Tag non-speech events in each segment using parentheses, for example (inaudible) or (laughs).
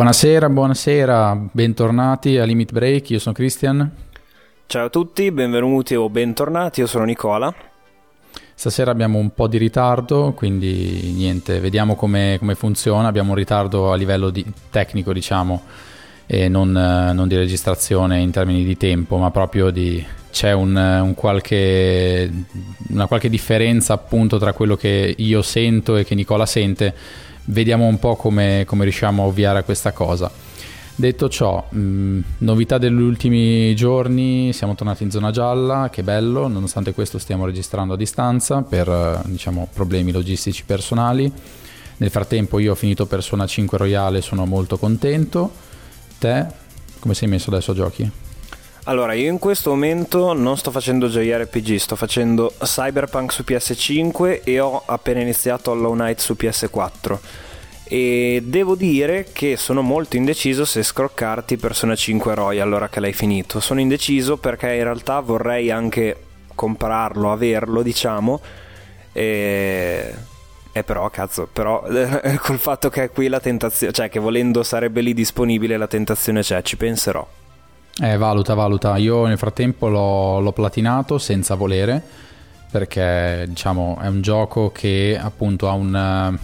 Buonasera, buonasera, bentornati a Limit Break, io sono Christian. Ciao a tutti, benvenuti o bentornati, io sono Nicola. Stasera abbiamo un po' di ritardo, quindi niente, vediamo come, come funziona. Abbiamo un ritardo a livello di, tecnico, diciamo, e non, non, di registrazione in termini di tempo, ma proprio di, c'è un, un qualche, una qualche differenza appunto tra quello che io sento e che Nicola sente vediamo un po' come, come riusciamo a ovviare a questa cosa. Detto ciò, mh, novità degli ultimi giorni, siamo tornati in zona gialla, che bello, nonostante questo stiamo registrando a distanza per diciamo, problemi logistici personali. Nel frattempo io ho finito Persona 5 Royale, sono molto contento. Te, come sei messo adesso a giochi? Allora, io in questo momento non sto facendo JRPG, sto facendo Cyberpunk su PS5 e ho appena iniziato Hollow Knight su PS4. E devo dire che sono molto indeciso se scroccarti Persona 5 Royal allora che l'hai finito. Sono indeciso perché in realtà vorrei anche comprarlo, averlo, diciamo. E... E però, cazzo, però (laughs) col fatto che è qui la tentazione, cioè che volendo sarebbe lì disponibile la tentazione c'è, ci penserò. Eh, valuta, valuta. Io nel frattempo l'ho, l'ho platinato senza volere perché diciamo è un gioco che appunto ha un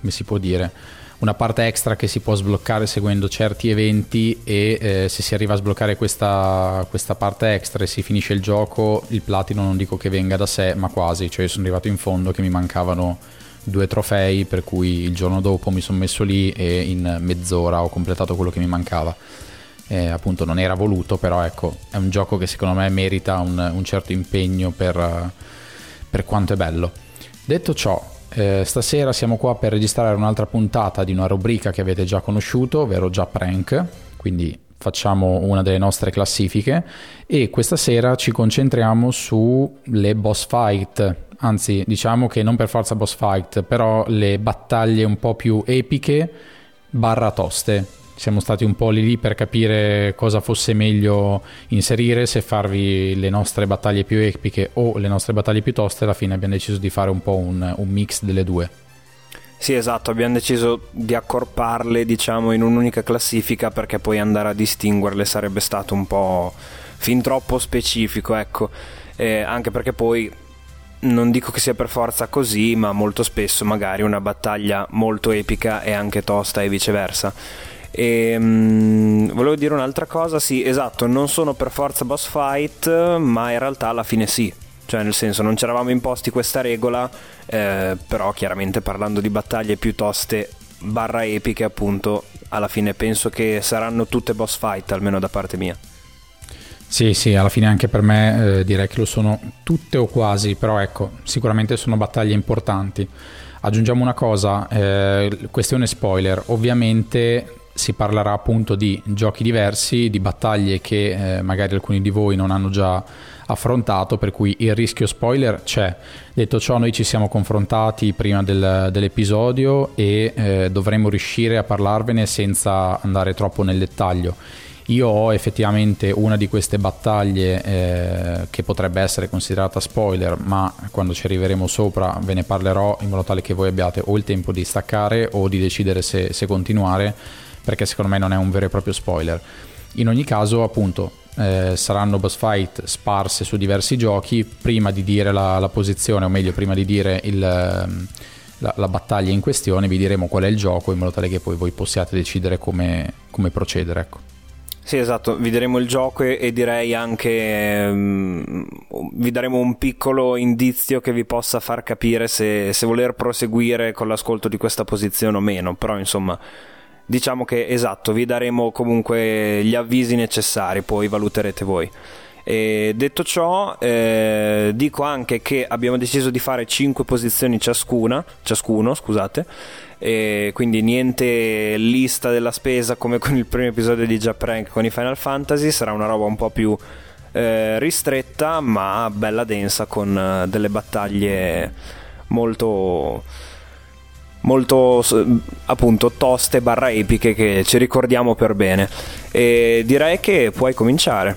come si può dire una parte extra che si può sbloccare seguendo certi eventi e eh, se si arriva a sbloccare questa, questa, parte extra e si finisce il gioco il platino non dico che venga da sé ma quasi cioè sono arrivato in fondo che mi mancavano due trofei per cui il giorno dopo mi sono messo lì e in mezz'ora ho completato quello che mi mancava eh, appunto non era voluto, però ecco, è un gioco che secondo me merita un, un certo impegno per, per, quanto è bello. Detto ciò, eh, stasera siamo qua per registrare un'altra puntata di una rubrica che avete già conosciuto, ovvero già prank, quindi facciamo una delle nostre classifiche. E questa sera ci concentriamo sulle boss fight, anzi diciamo che non per forza boss fight, però le battaglie un po' più epiche barra toste siamo stati un po' lì lì per capire cosa fosse meglio inserire, se farvi le nostre battaglie più epiche o le nostre battaglie più toste, alla fine abbiamo deciso di fare un po' un, un mix delle due. Sì, esatto, abbiamo deciso di accorparle, diciamo, in un'unica classifica perché poi andare a distinguerle sarebbe stato un po' fin troppo specifico, ecco. Eh, anche perché poi non dico che sia per forza così, ma molto spesso magari una battaglia molto epica è anche tosta e viceversa. E, um, volevo dire un'altra cosa, sì, esatto, non sono per forza boss fight, ma in realtà alla fine sì. Cioè, nel senso, non ci eravamo imposti questa regola, eh, però chiaramente parlando di battaglie più toste barra epiche, appunto, alla fine penso che saranno tutte boss fight, almeno da parte mia. Sì, sì, alla fine anche per me eh, direi che lo sono tutte o quasi, però ecco, sicuramente sono battaglie importanti. Aggiungiamo una cosa, eh, questione spoiler, ovviamente si parlerà appunto di giochi diversi, di battaglie che eh, magari alcuni di voi non hanno già affrontato, per cui il rischio spoiler c'è. Detto ciò, noi ci siamo confrontati prima del, dell'episodio e eh, dovremmo riuscire a parlarvene senza andare troppo nel dettaglio. Io ho effettivamente una di queste battaglie eh, che potrebbe essere considerata spoiler, ma quando ci arriveremo sopra ve ne parlerò in modo tale che voi abbiate o il tempo di staccare o di decidere se, se continuare perché secondo me non è un vero e proprio spoiler. In ogni caso, appunto, eh, saranno boss fight sparse su diversi giochi. Prima di dire la, la posizione, o meglio, prima di dire il, ehm, la, la, battaglia in questione, vi diremo qual è il gioco in modo tale che poi voi possiate decidere come, come procedere. Ecco. Sì, esatto, vi daremo il gioco e, e direi anche um, vi daremo un piccolo indizio che vi possa far capire se, se voler proseguire con l'ascolto di questa posizione o meno, però insomma diciamo che esatto, vi daremo comunque gli avvisi necessari, poi valuterete voi. E detto ciò, eh, dico anche che abbiamo deciso di fare 5 posizioni ciascuna, ciascuno, scusate, e quindi niente lista della spesa come con il primo episodio di Japrank con i Final Fantasy, sarà una roba un po' più eh, ristretta ma bella densa con eh, delle battaglie molto molto appunto toste barra epiche che ci ricordiamo per bene. E direi che puoi cominciare.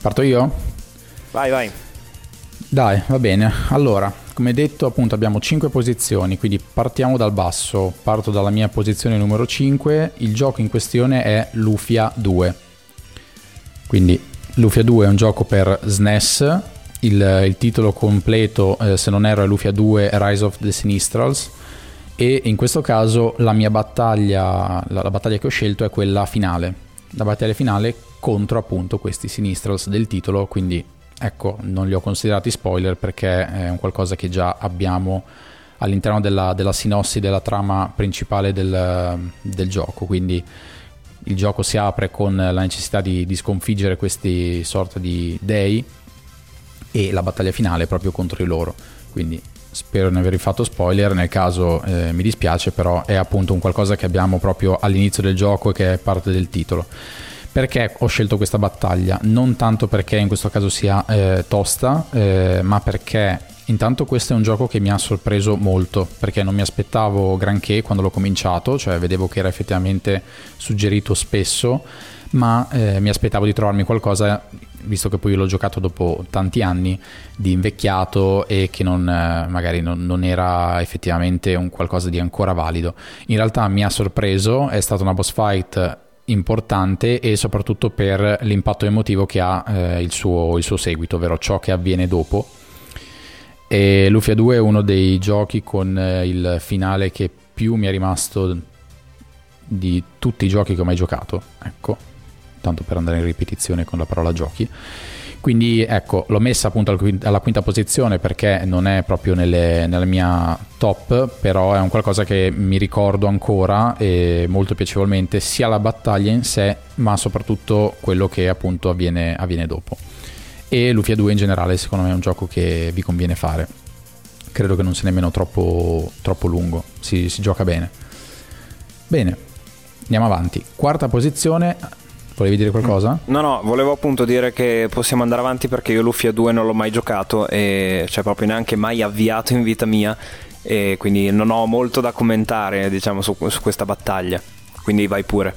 Parto io? vai vai. Dai va bene. Allora come detto appunto abbiamo 5 posizioni, quindi partiamo dal basso, parto dalla mia posizione numero 5, il gioco in questione è Lufia 2. Quindi Lufia 2 è un gioco per SNES, il, il titolo completo eh, se non erro è Lufia 2 Rise of the Sinistrals e in questo caso la mia battaglia, la, la battaglia che ho scelto è quella finale, la battaglia finale contro appunto questi Sinistrals del titolo, quindi ecco, non li ho considerati spoiler perché è un qualcosa che già abbiamo all'interno della, della sinossi della trama principale del, del, gioco. Quindi il gioco si apre con la necessità di, di sconfiggere questi sorta di dei e la battaglia finale proprio contro di loro. Quindi spero di non aver fatto spoiler, nel caso eh, mi dispiace, però è appunto un qualcosa che abbiamo proprio all'inizio del gioco e che è parte del titolo. Perché ho scelto questa battaglia? Non tanto perché in questo caso sia eh, tosta, eh, ma perché intanto questo è un gioco che mi ha sorpreso molto, perché non mi aspettavo granché quando l'ho cominciato, cioè vedevo che era effettivamente suggerito spesso, ma eh, mi aspettavo di trovarmi qualcosa, visto che poi l'ho giocato dopo tanti anni, di invecchiato e che non, eh, magari non, non, era effettivamente un qualcosa di ancora valido. In realtà mi ha sorpreso, è stata una boss fight importante e soprattutto per l'impatto emotivo che ha eh, il, suo, il, suo, seguito, ovvero ciò che avviene dopo. E Lufia 2 è uno dei giochi con eh, il finale che più mi è rimasto di tutti i giochi che ho mai giocato, ecco, tanto per andare in ripetizione con la parola giochi. Quindi ecco, l'ho messa appunto alla quinta posizione perché non è proprio nelle, nella mia top, però è un qualcosa che mi ricordo ancora e molto piacevolmente sia la battaglia in sé, ma soprattutto quello che appunto avviene, avviene dopo. E Lufia 2 in generale secondo me è un gioco che vi conviene fare. Credo che non sia nemmeno troppo, troppo lungo, si, si gioca bene. Bene, andiamo avanti. Quarta posizione, Volevi dire qualcosa? No, no, volevo appunto dire che possiamo andare avanti perché io Lufia 2 non l'ho mai giocato e cioè proprio neanche mai avviato in vita mia e quindi non ho molto da commentare diciamo su, su questa battaglia. Quindi vai pure.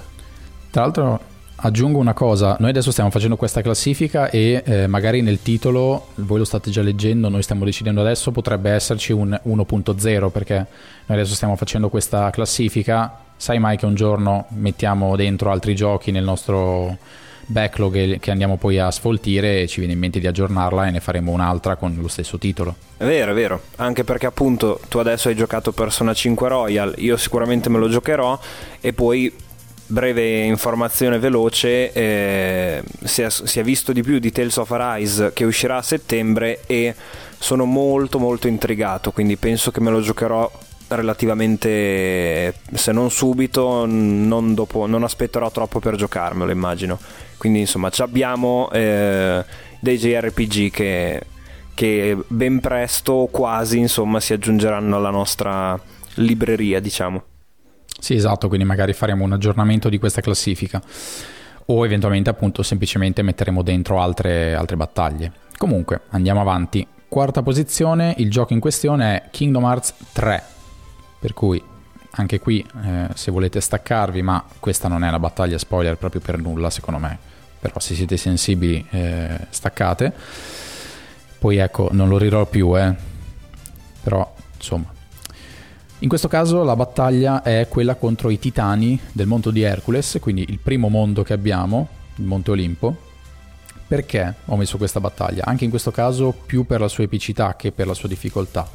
Tra l'altro aggiungo una cosa, noi adesso stiamo facendo questa classifica e eh, magari nel titolo, voi lo state già leggendo, noi stiamo decidendo adesso, potrebbe esserci un 1.0 perché noi adesso stiamo facendo questa classifica sai mai che un giorno mettiamo dentro altri giochi nel nostro backlog che andiamo poi a sfoltire e ci viene in mente di aggiornarla e ne faremo un'altra con lo stesso titolo. È vero, è vero, anche perché appunto tu adesso hai giocato Persona 5 Royal, io sicuramente me lo giocherò e poi breve informazione veloce eh, si, è, si, è, visto di più di Tales of Arise che uscirà a settembre e sono molto molto intrigato quindi penso che me lo giocherò relativamente, se non subito, non, dopo, non aspetterò troppo per giocarmelo, immagino. Quindi insomma, abbiamo eh, dei JRPG che, che ben presto, quasi, insomma, si aggiungeranno alla nostra libreria, diciamo. Sì, esatto, quindi magari faremo un aggiornamento di questa classifica o eventualmente appunto semplicemente metteremo dentro altre, altre battaglie. Comunque, andiamo avanti. Quarta posizione, il gioco in questione è Kingdom Hearts 3 per cui anche qui eh, se volete staccarvi, ma questa non è una battaglia spoiler proprio per nulla secondo me, però se siete sensibili eh, staccate. Poi ecco, non lo rirò più, eh. però insomma. In questo caso la battaglia è quella contro i titani del mondo di Hercules, quindi il primo mondo che abbiamo, il Monte Olimpo. Perché ho messo questa battaglia? Anche in questo caso più per la sua epicità che per la sua difficoltà.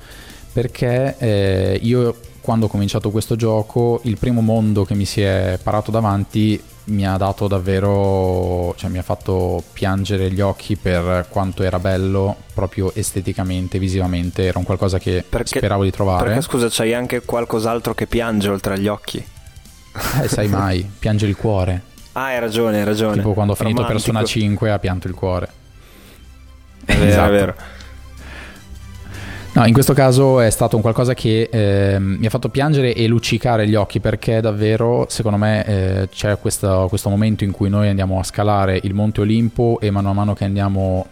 Perché eh, io quando ho cominciato questo gioco, il primo mondo che mi si è parato davanti mi ha dato davvero, cioè mi ha fatto piangere gli occhi per quanto era bello proprio esteticamente, visivamente, era un qualcosa che perché, speravo di trovare. Perché scusa, c'hai anche qualcos'altro che piange oltre agli occhi? Eh, sai mai, (laughs) piange il cuore. Ah, hai ragione, hai ragione. Tipo quando ho finito Romantico. Persona 5 ha pianto il cuore. È vero, esatto. è vero. No, in questo caso è stato un qualcosa che eh, mi ha fatto piangere e luccicare gli occhi perché davvero, secondo me, eh, c'è questo, questo, momento in cui noi andiamo a scalare il Monte Olimpo e mano a mano che andiamo,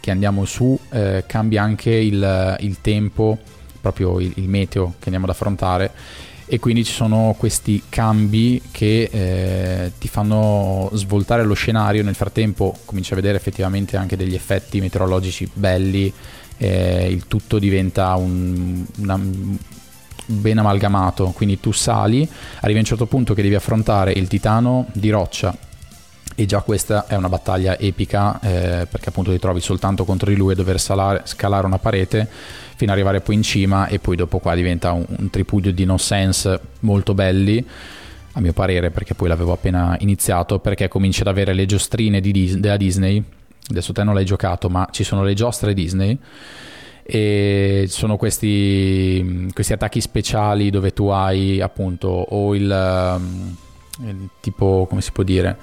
che andiamo su eh, cambia anche il, il tempo, proprio il, il, meteo che andiamo ad affrontare e quindi ci sono questi cambi che eh, ti fanno svoltare lo scenario. Nel frattempo cominci a vedere effettivamente anche degli effetti meteorologici belli eh, il tutto diventa un, una, ben amalgamato, quindi tu sali, arrivi a un certo punto che devi affrontare il titano di roccia. E già questa è una battaglia epica eh, perché appunto ti trovi soltanto contro di lui e dover salare, scalare una parete fino ad arrivare poi in cima e poi dopo qua diventa un, un tripudio di no sense molto belli a mio parere perché poi l'avevo appena iniziato perché cominci ad avere le giostrine di Dis- della Disney adesso te non l'hai giocato ma ci sono le giostre Disney e sono questi, questi attacchi speciali dove tu hai appunto o il, il tipo come si può dire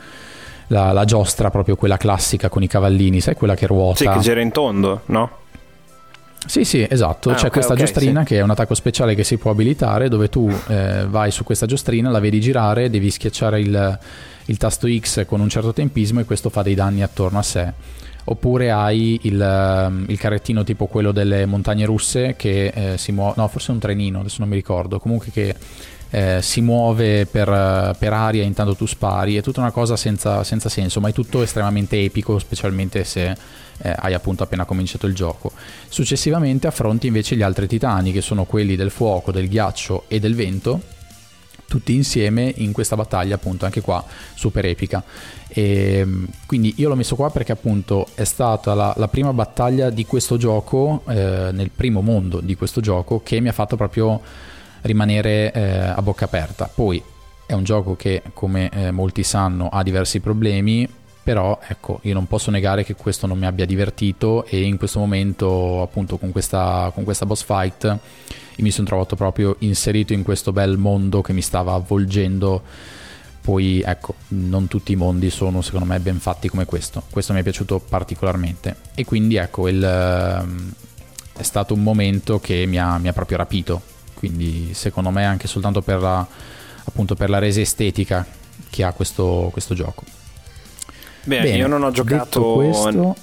la, la, giostra proprio quella classica con i cavallini, sai quella che ruota? Sì, che gira in tondo, no? Sì, sì, esatto. Ah, C'è okay, questa okay, giostrina sì. che è un attacco speciale che si può abilitare dove tu eh, vai su questa giostrina, la vedi girare, devi schiacciare il, il, tasto X con un certo tempismo e questo fa dei danni attorno a sé. Oppure hai il, ehm, il carrettino tipo quello delle montagne russe che eh, si muove, no, forse è un trenino, adesso non mi ricordo, comunque che eh, si muove per, per, aria intanto tu spari, è tutta una cosa senza, senza senso, ma è tutto estremamente epico, specialmente se eh, hai appunto appena cominciato il gioco. Successivamente affronti invece gli altri titani, che sono quelli del fuoco, del ghiaccio e del vento, tutti insieme in questa battaglia appunto anche qua super epica e ehm, quindi io l'ho messo qua perché appunto è stata la, la prima battaglia di questo gioco eh, nel primo mondo di questo gioco che mi ha fatto proprio rimanere eh, a bocca aperta. Poi è un gioco che, come eh, molti sanno, ha diversi problemi, però ecco, io non posso negare che questo non mi abbia divertito e in questo momento, appunto, con questa, con questa boss fight, mi sono trovato proprio inserito in questo bel mondo che mi stava avvolgendo. Poi ecco, non tutti i mondi sono secondo me ben fatti come questo. Questo mi è piaciuto particolarmente. E quindi ecco, il, ehm, è stato un momento che mi ha, mi ha proprio rapito quindi secondo me anche soltanto per la, appunto per la resa estetica che ha questo, questo gioco. Bene, Bene, io non ho giocato... Questo...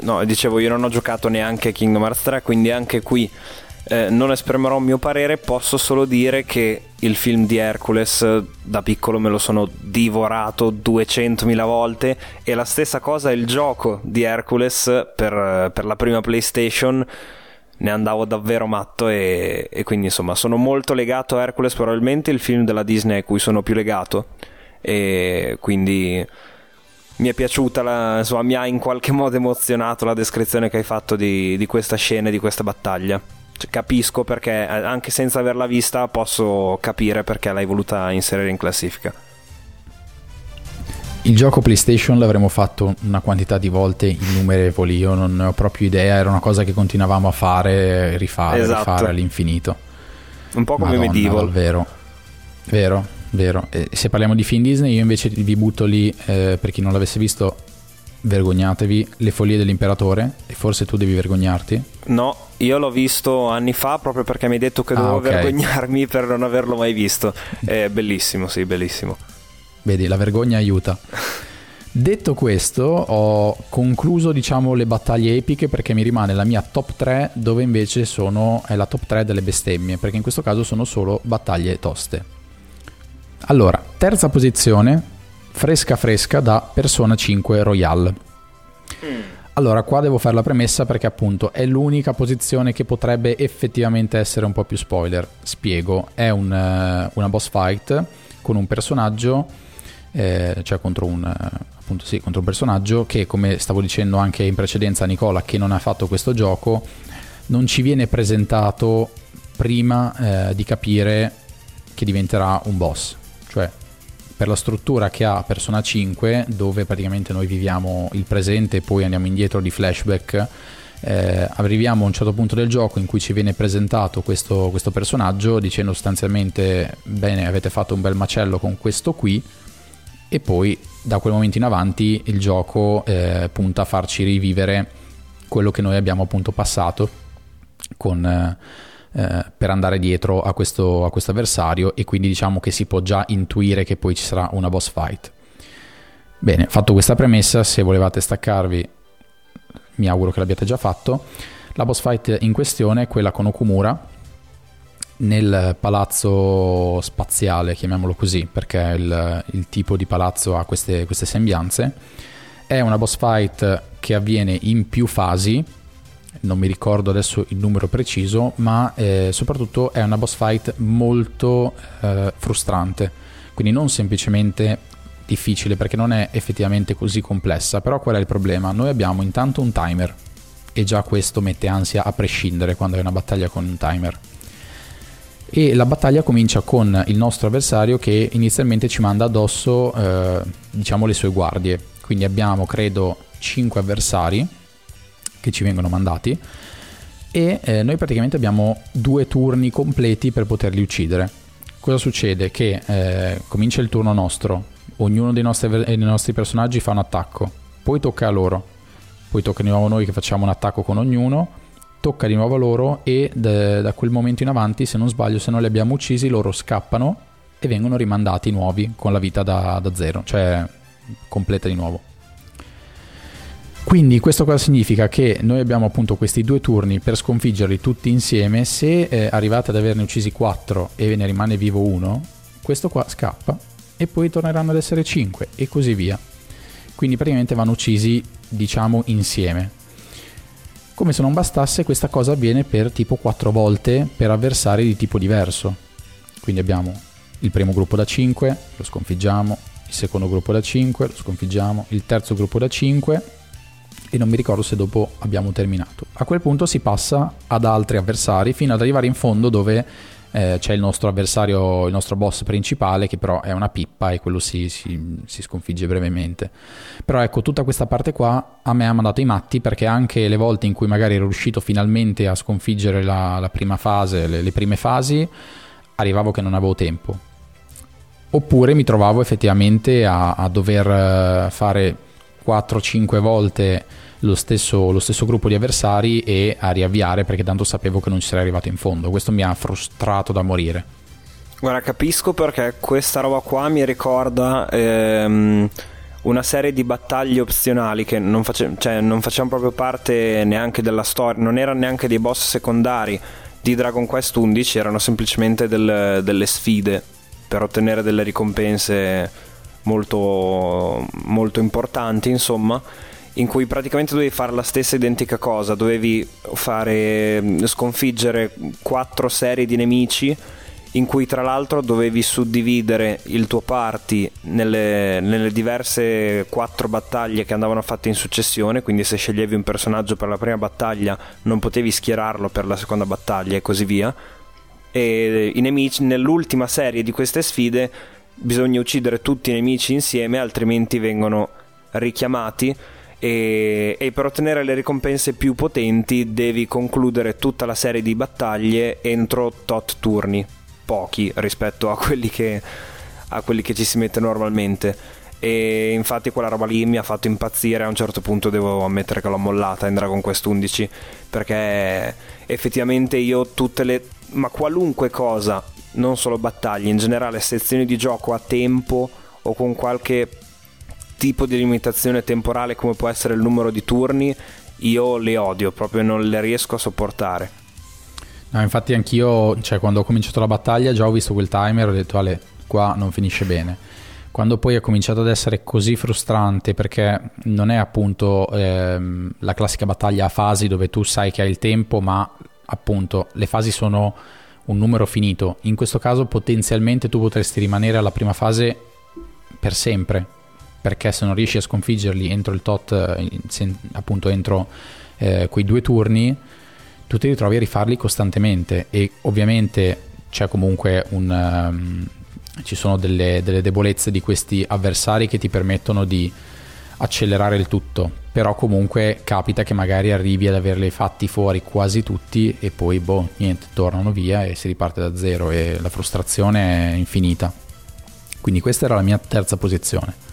No, dicevo, io non ho giocato neanche Kingdom Hearts 3, quindi anche qui eh, non esprimerò il mio parere, posso solo dire che il film di Hercules da piccolo me lo sono divorato 200.000 volte e la stessa cosa il gioco di Hercules per, per la prima PlayStation ne andavo davvero matto e, e, quindi insomma sono molto legato a Hercules, probabilmente il film della Disney a cui sono più legato e quindi mi è piaciuta, la, insomma mi ha in qualche modo emozionato la descrizione che hai fatto di, di questa scena, di questa battaglia. Cioè, capisco perché anche senza averla vista posso capire perché l'hai voluta inserire in classifica. Il gioco PlayStation l'avremmo fatto una quantità di volte innumerevoli, io non ne ho proprio idea, era una cosa che continuavamo a fare, rifare, esatto. rifare all'infinito. Un po' come Madonna, Medieval. Vero, vero, vero. E se parliamo di film Disney, io invece vi butto lì, eh, per chi non l'avesse visto, vergognatevi, Le follie dell'imperatore, e forse tu devi vergognarti. No, io l'ho visto anni fa proprio perché mi hai detto che ah, dovevo okay. vergognarmi per non averlo mai visto. È bellissimo, sì, bellissimo. Vedi, la vergogna aiuta. Detto questo, ho concluso diciamo le battaglie epiche perché mi rimane la mia top 3 dove invece sono è la top 3 delle bestemmie, perché in questo caso sono solo battaglie toste. Allora, terza posizione, fresca fresca da Persona 5 Royale. Mm. Allora, qua devo fare la premessa perché appunto è l'unica posizione che potrebbe effettivamente essere un po' più spoiler. Spiego, è un, uh, una boss fight con un personaggio eh, cioè contro un, appunto, sì, contro un personaggio che, come stavo dicendo anche in precedenza a Nicola, che non ha fatto questo gioco, non ci viene presentato prima eh, di capire che diventerà un boss. Cioè, per la struttura che ha Persona 5, dove praticamente noi viviamo il presente e poi andiamo indietro di flashback, eh, arriviamo a un certo punto del gioco in cui ci viene presentato questo, questo personaggio dicendo sostanzialmente bene avete fatto un bel macello con questo qui. E poi da quel momento in avanti il gioco eh, punta a farci rivivere quello che noi abbiamo appunto passato con, eh, eh, per andare dietro a questo, a questo avversario e quindi diciamo che si può già intuire che poi ci sarà una boss fight. Bene, fatto questa premessa, se volevate staccarvi, mi auguro che l'abbiate già fatto. La boss fight in questione è quella con Okumura, nel palazzo spaziale, chiamiamolo così, perché il, il tipo di palazzo ha queste, queste, sembianze. È una boss fight che avviene in più fasi, non mi ricordo adesso il numero preciso, ma eh, soprattutto è una boss fight molto eh, frustrante, quindi non semplicemente difficile perché non è effettivamente così complessa, però qual è il problema? Noi abbiamo intanto un timer e già questo mette ansia a prescindere quando hai una battaglia con un timer. E la battaglia comincia con il nostro avversario che inizialmente ci manda addosso eh, diciamo le sue guardie. Quindi abbiamo credo 5 avversari che ci vengono mandati e eh, noi praticamente abbiamo due turni completi per poterli uccidere. Cosa succede? Che eh, comincia il turno nostro, ognuno dei nostri, dei nostri, personaggi fa un attacco, poi tocca a loro, poi tocca di nuovo a noi che facciamo un attacco con ognuno, tocca di nuovo a loro e da, da quel momento in avanti, se non sbaglio, se non li abbiamo uccisi, loro scappano e vengono rimandati nuovi con la vita da, da zero, cioè completa di nuovo. Quindi questo cosa significa? Che noi abbiamo appunto questi due turni per sconfiggerli tutti insieme, se eh, arrivate ad averne uccisi 4 e ve ne rimane vivo uno, questo qua scappa e poi torneranno ad essere 5 e così via. Quindi praticamente vanno uccisi diciamo insieme. Come se non bastasse questa cosa avviene per tipo 4 volte per avversari di tipo diverso. Quindi abbiamo il primo gruppo da 5, lo sconfiggiamo, il secondo gruppo da 5, lo sconfiggiamo, il terzo gruppo da 5 e non mi ricordo se dopo abbiamo terminato. A quel punto si passa ad altri avversari fino ad arrivare in fondo dove eh, c'è il nostro avversario, il nostro boss principale che però è una pippa e quello si, si, si, sconfigge brevemente. Però ecco, tutta questa parte qua a me ha mandato i matti perché anche le volte in cui magari ero riuscito finalmente a sconfiggere la, la prima fase, le, le prime fasi, arrivavo che non avevo tempo. Oppure mi trovavo effettivamente a, a dover eh, fare 4-5 volte lo stesso, lo stesso, gruppo di avversari e a riavviare perché tanto sapevo che non ci sarei arrivato in fondo. Questo mi ha frustrato da morire. Guarda, capisco perché questa roba qua mi ricorda ehm, una serie di battaglie opzionali che non, face- cioè, non facevano proprio parte neanche della storia, non erano neanche dei boss secondari di Dragon Quest 11, erano semplicemente del, delle sfide per ottenere delle ricompense molto, molto importanti, insomma, in cui praticamente dovevi fare la stessa identica cosa, dovevi fare, sconfiggere quattro serie di nemici in cui tra l'altro dovevi suddividere il tuo party nelle, nelle, diverse quattro battaglie che andavano fatte in successione, quindi se sceglievi un personaggio per la prima battaglia non potevi schierarlo per la seconda battaglia e così via. E i nemici nell'ultima serie di queste sfide bisogna uccidere tutti i nemici insieme, altrimenti vengono richiamati. E, e, per ottenere le ricompense più potenti devi concludere tutta la serie di battaglie entro tot turni, pochi rispetto a quelli che, a quelli che ci si mette normalmente. E infatti quella roba lì mi ha fatto impazzire. A un certo punto devo ammettere che l'ho mollata in Dragon Quest 11 perché effettivamente io tutte le ma qualunque cosa non solo battaglie, in generale sezioni di gioco a tempo o con qualche tipo di limitazione temporale come può essere il numero di turni, io le odio, proprio non le riesco a sopportare. No, infatti anch'io, cioè quando ho cominciato la battaglia già ho visto quel timer ho detto Ale, qua non finisce bene. Quando poi è cominciato ad essere così frustrante perché non è appunto ehm, la classica battaglia a fasi dove tu sai che hai il tempo, ma appunto le fasi sono un numero finito. In questo caso potenzialmente tu potresti rimanere alla prima fase per sempre, perché se non riesci a sconfiggerli entro il tot, eh, appunto entro eh, quei due turni, tu ti ritrovi a rifarli costantemente e ovviamente c'è comunque un... Um, ci sono delle, delle debolezze di questi avversari che ti permettono di accelerare il tutto, però comunque capita che magari arrivi ad averli fatti fuori quasi tutti e poi boh, niente, tornano via e si riparte da zero e la frustrazione è infinita. Quindi questa era la mia terza posizione.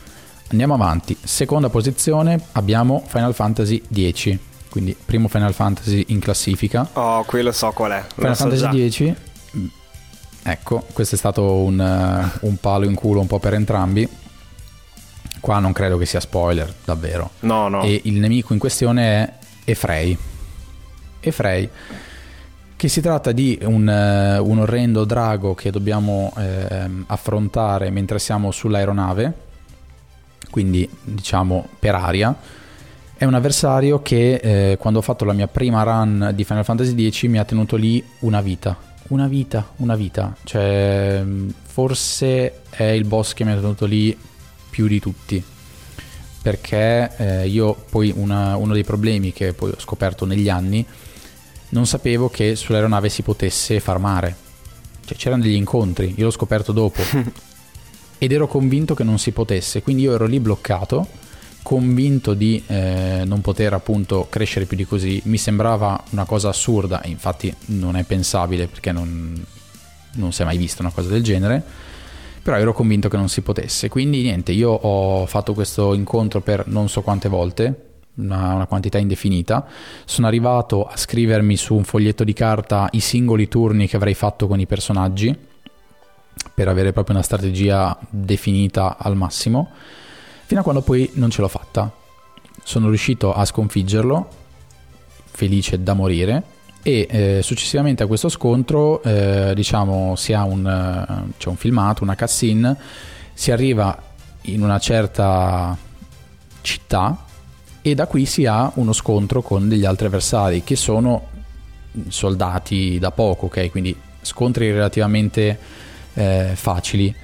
Andiamo avanti, seconda posizione abbiamo Final Fantasy X, quindi primo Final Fantasy in classifica. Oh, qui lo so qual è. Final so Fantasy X, ecco, questo è stato un, un palo in culo un po' per entrambi Qua non credo che sia spoiler, davvero. No, no. E il nemico in questione è Efrei. Efrei, che si tratta di un, uh, un orrendo drago che dobbiamo uh, affrontare mentre siamo sull'aeronave, quindi diciamo per aria. È un avversario che eh, quando ho fatto la mia prima run di Final Fantasy X mi ha tenuto lì una vita. Una vita, una vita. Cioè, forse è il boss che mi ha tenuto lì più di tutti. Perché eh, io poi una, uno dei problemi che poi ho scoperto negli anni, non sapevo che sull'aeronave si potesse farmare. Cioè, c'erano degli incontri, io l'ho scoperto dopo. (laughs) ed ero convinto che non si potesse, quindi io ero lì bloccato convinto di eh, non poter appunto crescere più di così, mi sembrava una cosa assurda, infatti non è pensabile perché non, non si è mai vista una cosa del genere, però ero convinto che non si potesse. Quindi niente, io ho fatto questo incontro per non so quante volte, una, una, quantità indefinita. Sono arrivato a scrivermi su un foglietto di carta i singoli turni che avrei fatto con i personaggi per avere proprio una strategia definita al massimo fino a quando poi non ce l'ho fatta. Sono riuscito a sconfiggerlo, felice da morire, e eh, successivamente a questo scontro, eh, diciamo, si ha un, uh, c'è un filmato, una cutscene, si arriva in una certa città e da qui si ha uno scontro con degli altri avversari che sono soldati da poco, ok? Quindi scontri relativamente eh, facili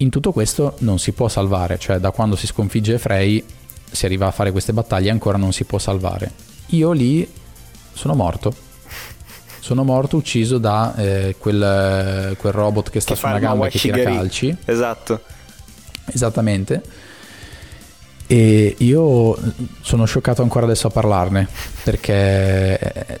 in tutto questo non si può salvare, cioè da quando si sconfigge Frey si arriva a fare queste battaglie ancora non si può salvare. Io lì sono morto. Sono morto ucciso da eh, quel, quel, robot che sta che su una gamba e che tira calci. Esatto. Esattamente. E io sono scioccato ancora adesso a parlarne perché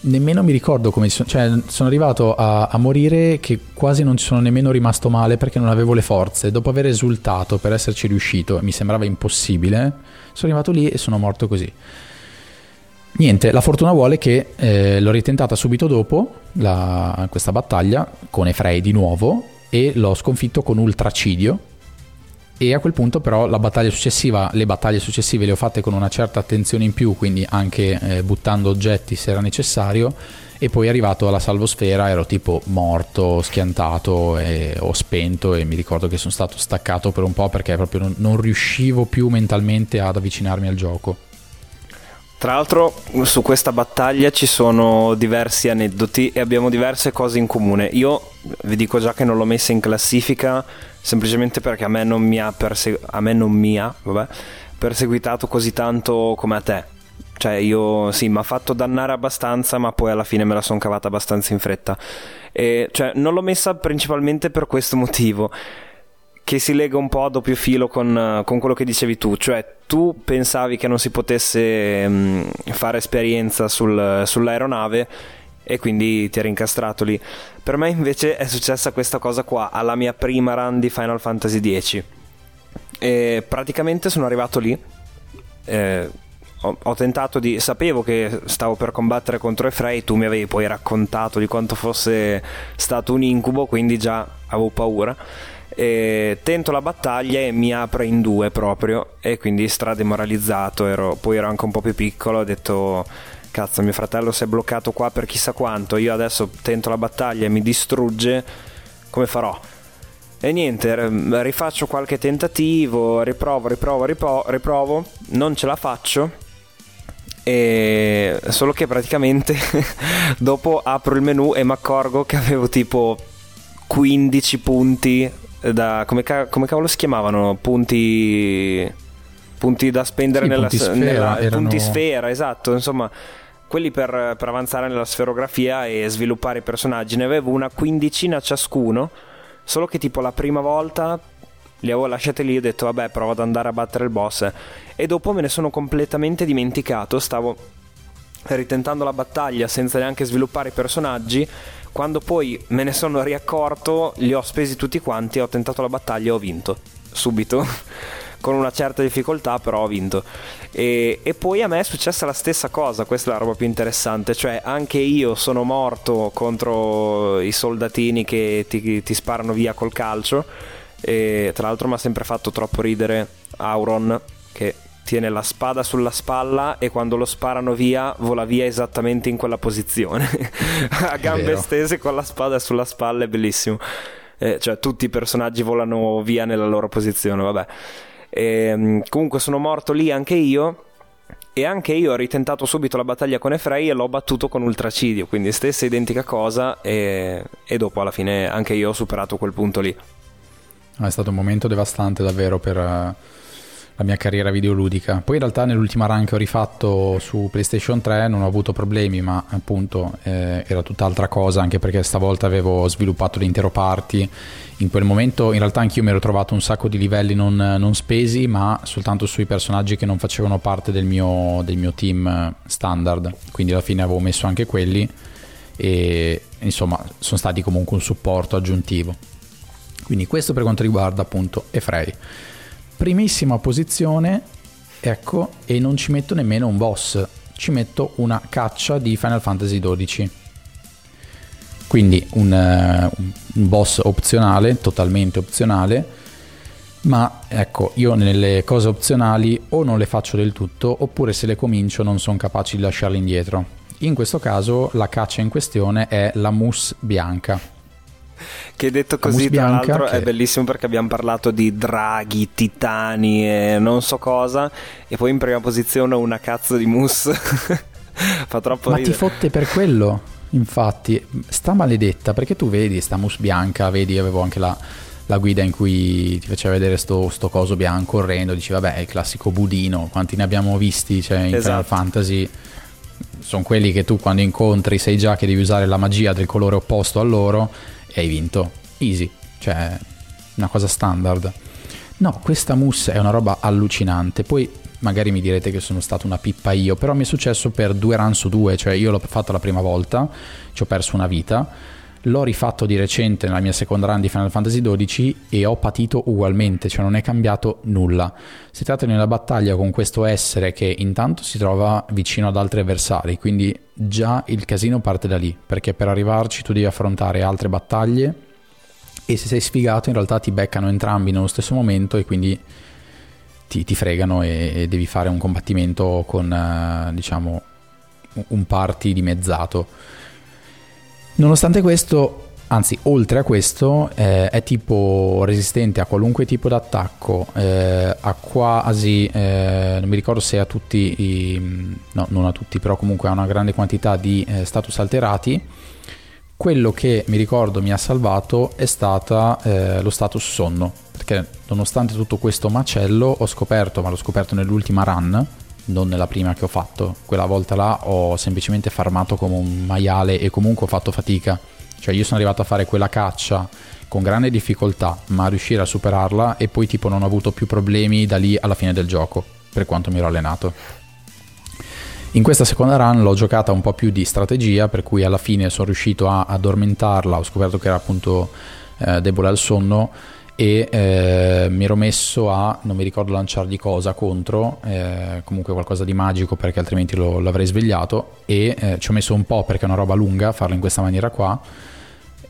nemmeno mi ricordo come sono, cioè sono arrivato a, a, morire che quasi non ci sono nemmeno rimasto male perché non avevo le forze. Dopo aver esultato per esserci riuscito, mi sembrava impossibile, sono arrivato lì e sono morto così. Niente, la fortuna vuole che eh, l'ho ritentata subito dopo la, questa battaglia con Efrei di nuovo e l'ho sconfitto con Ultracidio e a quel punto però la battaglia successiva, le battaglie successive le ho fatte con una certa attenzione in più, quindi anche eh, buttando oggetti se era necessario e poi arrivato alla salvosfera ero tipo morto, schiantato e ho spento e mi ricordo che sono stato staccato per un po' perché proprio non, non riuscivo più mentalmente ad avvicinarmi al gioco. Tra l'altro su questa battaglia ci sono diversi aneddoti e abbiamo diverse cose in comune. Io vi dico già che non l'ho messa in classifica semplicemente perché a me non mi ha, perse- me non mi ha vabbè, perseguitato così tanto come a te. Cioè, io sì, mi ha fatto dannare abbastanza, ma poi alla fine me la sono cavata abbastanza in fretta. E, cioè, non l'ho messa principalmente per questo motivo, che si lega un po' a doppio filo con, con quello che dicevi tu. Cioè, tu pensavi che non si potesse mh, mm, fare esperienza sul, sull'aeronave e quindi ti eri incastrato lì. Per me invece è successa questa cosa qua alla mia prima run di Final Fantasy X. E praticamente sono arrivato lì. Eh, ho, ho, tentato di. Sapevo che stavo per combattere contro Efrei. Tu mi avevi poi raccontato di quanto fosse stato un incubo, quindi già avevo paura. E tento la battaglia e mi apre in due proprio. E quindi strademoralizzato. Ero, poi ero anche un po' più piccolo. Ho detto cazzo mio fratello si è bloccato qua per chissà quanto, io adesso tento la battaglia e mi distrugge, come farò? E niente, rifaccio qualche tentativo, riprovo, riprovo, riprovo, riprovo non ce la faccio. E solo che praticamente (laughs) dopo apro il menu e mi accorgo che avevo tipo 15 punti da come, ca- come cavolo si chiamavano? Punti punti da spendere sì, nella punti sfera, nella, erano... punti sfera, esatto, insomma, quelli per, per, avanzare nella sferografia e sviluppare i personaggi. Ne avevo una quindicina ciascuno, solo che tipo la prima volta li avevo lasciati lì e ho detto vabbè provo ad andare a battere il boss e dopo me ne sono completamente dimenticato, stavo ritentando la battaglia senza neanche sviluppare i personaggi. Quando poi me ne sono riaccorto, li ho spesi tutti quanti, ho tentato la battaglia e ho vinto subito con una certa difficoltà, però ho vinto. E, e, poi a me è successa la stessa cosa, questa è la roba più interessante, cioè anche io sono morto contro i soldatini che ti, ti sparano via col calcio. E tra l'altro mi ha sempre fatto troppo ridere Auron che tiene la spada sulla spalla e quando lo sparano via vola via esattamente in quella posizione (laughs) a gambe stese con la spada sulla spalla è bellissimo eh, cioè tutti i personaggi volano via nella loro posizione vabbè e, ehm, comunque sono morto lì anche io e anche io ho ritentato subito la battaglia con Efrei e l'ho battuto con Ultracidio, quindi stessa identica cosa e, e dopo alla fine anche io ho superato quel punto lì. È stato un momento devastante davvero per la mia carriera videoludica. Poi in realtà nell'ultima run che ho rifatto su PlayStation 3 non ho avuto problemi, ma appunto eh, era tutt'altra cosa, anche perché stavolta avevo sviluppato l'intero party. In quel momento in realtà anch'io mi ero trovato un sacco di livelli non, non spesi, ma soltanto sui personaggi che non facevano parte del mio, del mio team standard. Quindi alla fine avevo messo anche quelli e insomma sono stati comunque un supporto aggiuntivo. Quindi questo per quanto riguarda appunto Efrei. Primissima posizione, ecco, e non ci metto nemmeno un boss, ci metto una caccia di Final Fantasy XII. Quindi un, uh, un boss opzionale, totalmente opzionale, ma ecco, io nelle cose opzionali o non le faccio del tutto, oppure se le comincio non sono capace di lasciarle indietro. In questo caso la caccia in questione è la mousse bianca che detto così, tra l'altro, che... è bellissimo perché abbiamo parlato di draghi, titani e non so cosa, e poi in prima posizione una cazzo di mousse. (laughs) Fa troppo Ma ridere. ti fotte per quello? Infatti, sta maledetta perché tu vedi sta mousse bianca, vedi, avevo anche la, la guida in cui ti faceva vedere sto, sto coso bianco correndo, dici vabbè è il classico budino, quanti ne abbiamo visti cioè, in esatto. Final Fantasy? Sono quelli che tu quando incontri sai già che devi usare la magia del colore opposto a loro e hai vinto. Easy, cioè una cosa standard. No, questa mousse è una roba allucinante. Poi magari mi direte che sono stato una pippa io, però mi è successo per due run su due, cioè io l'ho fatto la prima volta, ci ho perso una vita. L'ho rifatto di recente nella mia seconda run di Final Fantasy XII e ho patito ugualmente, cioè non è cambiato nulla. Si tratta di una battaglia con questo essere che intanto si trova vicino ad altri avversari, quindi già il casino parte da lì, perché per arrivarci tu devi affrontare altre battaglie e se sei sfigato in realtà ti beccano entrambi nello stesso momento e quindi ti, ti fregano e, e, devi fare un combattimento con uh, diciamo un party dimezzato Nonostante questo, anzi oltre a questo, eh, è tipo resistente a qualunque tipo d'attacco, eh, a quasi, eh, non mi ricordo se a tutti, i, no non a tutti, però comunque a una grande quantità di eh, status alterati. Quello che mi ricordo mi ha salvato è stata eh, lo status sonno, perché nonostante tutto questo macello ho scoperto, ma l'ho scoperto nell'ultima run, non nella prima che ho fatto. Quella volta là ho semplicemente farmato come un maiale e comunque ho fatto fatica. Cioè io sono arrivato a fare quella caccia con grande difficoltà, ma a riuscire a superarla e poi tipo non ho avuto più problemi da lì alla fine del gioco, per quanto mi ero allenato. In questa seconda run l'ho giocata un po' più di strategia, per cui alla fine sono riuscito a addormentarla, ho scoperto che era appunto eh, debole al sonno e eh, mi ero messo a, non mi ricordo lanciargli cosa contro, eh, comunque qualcosa di magico perché altrimenti lo, l'avrei svegliato. E eh, ci ho messo un po' perché è una roba lunga farlo in questa maniera qua.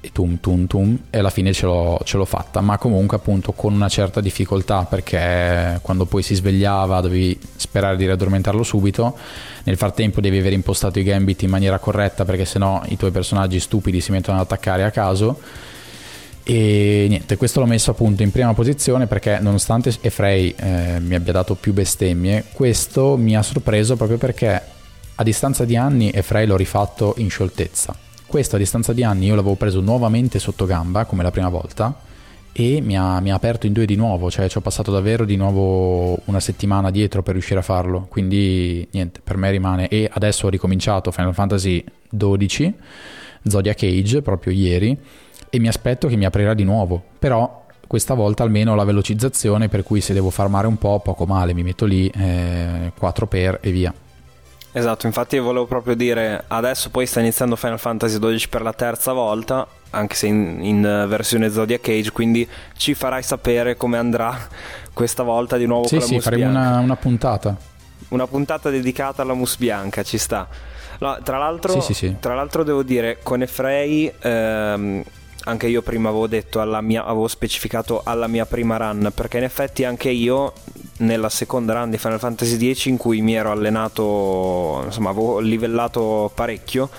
E tum tum tum e alla fine ce l'ho, ce l'ho fatta. Ma comunque appunto con una certa difficoltà perché quando poi si svegliava dovevi sperare di riaddormentarlo subito. Nel frattempo devi aver impostato i gambit in maniera corretta perché sennò i tuoi personaggi stupidi si mettono ad attaccare a caso e niente, questo l'ho messo appunto in prima posizione perché nonostante Efrei eh, mi abbia dato più bestemmie, questo mi ha sorpreso proprio perché a distanza di anni Efrei l'ho rifatto in scioltezza. Questo a distanza di anni io l'avevo preso nuovamente sotto gamba come la prima volta e mi ha, mi ha, aperto in due di nuovo, cioè ci ho passato davvero di nuovo una settimana dietro per riuscire a farlo, quindi niente, per me rimane e adesso ho ricominciato Final Fantasy XII, Zodiac Age proprio ieri e mi aspetto che mi aprirà di nuovo, però questa volta almeno ho la velocizzazione per cui se devo farmare un po' poco male, mi metto lì eh, 4 per e via. Esatto, infatti volevo proprio dire, adesso poi sta iniziando Final Fantasy XII per la terza volta, anche se in, in versione Zodiac Age, quindi ci farai sapere come andrà questa volta di nuovo sì, con la sì, faremo una, una, puntata. Una puntata dedicata alla mus bianca, ci sta. No, tra, l'altro, sì, sì, tra l'altro devo dire, con Efrei... Ehm, anche io prima avevo detto mia, avevo specificato alla mia prima run perché in effetti anche io nella seconda run di Final Fantasy X in cui mi ero allenato insomma avevo livellato parecchio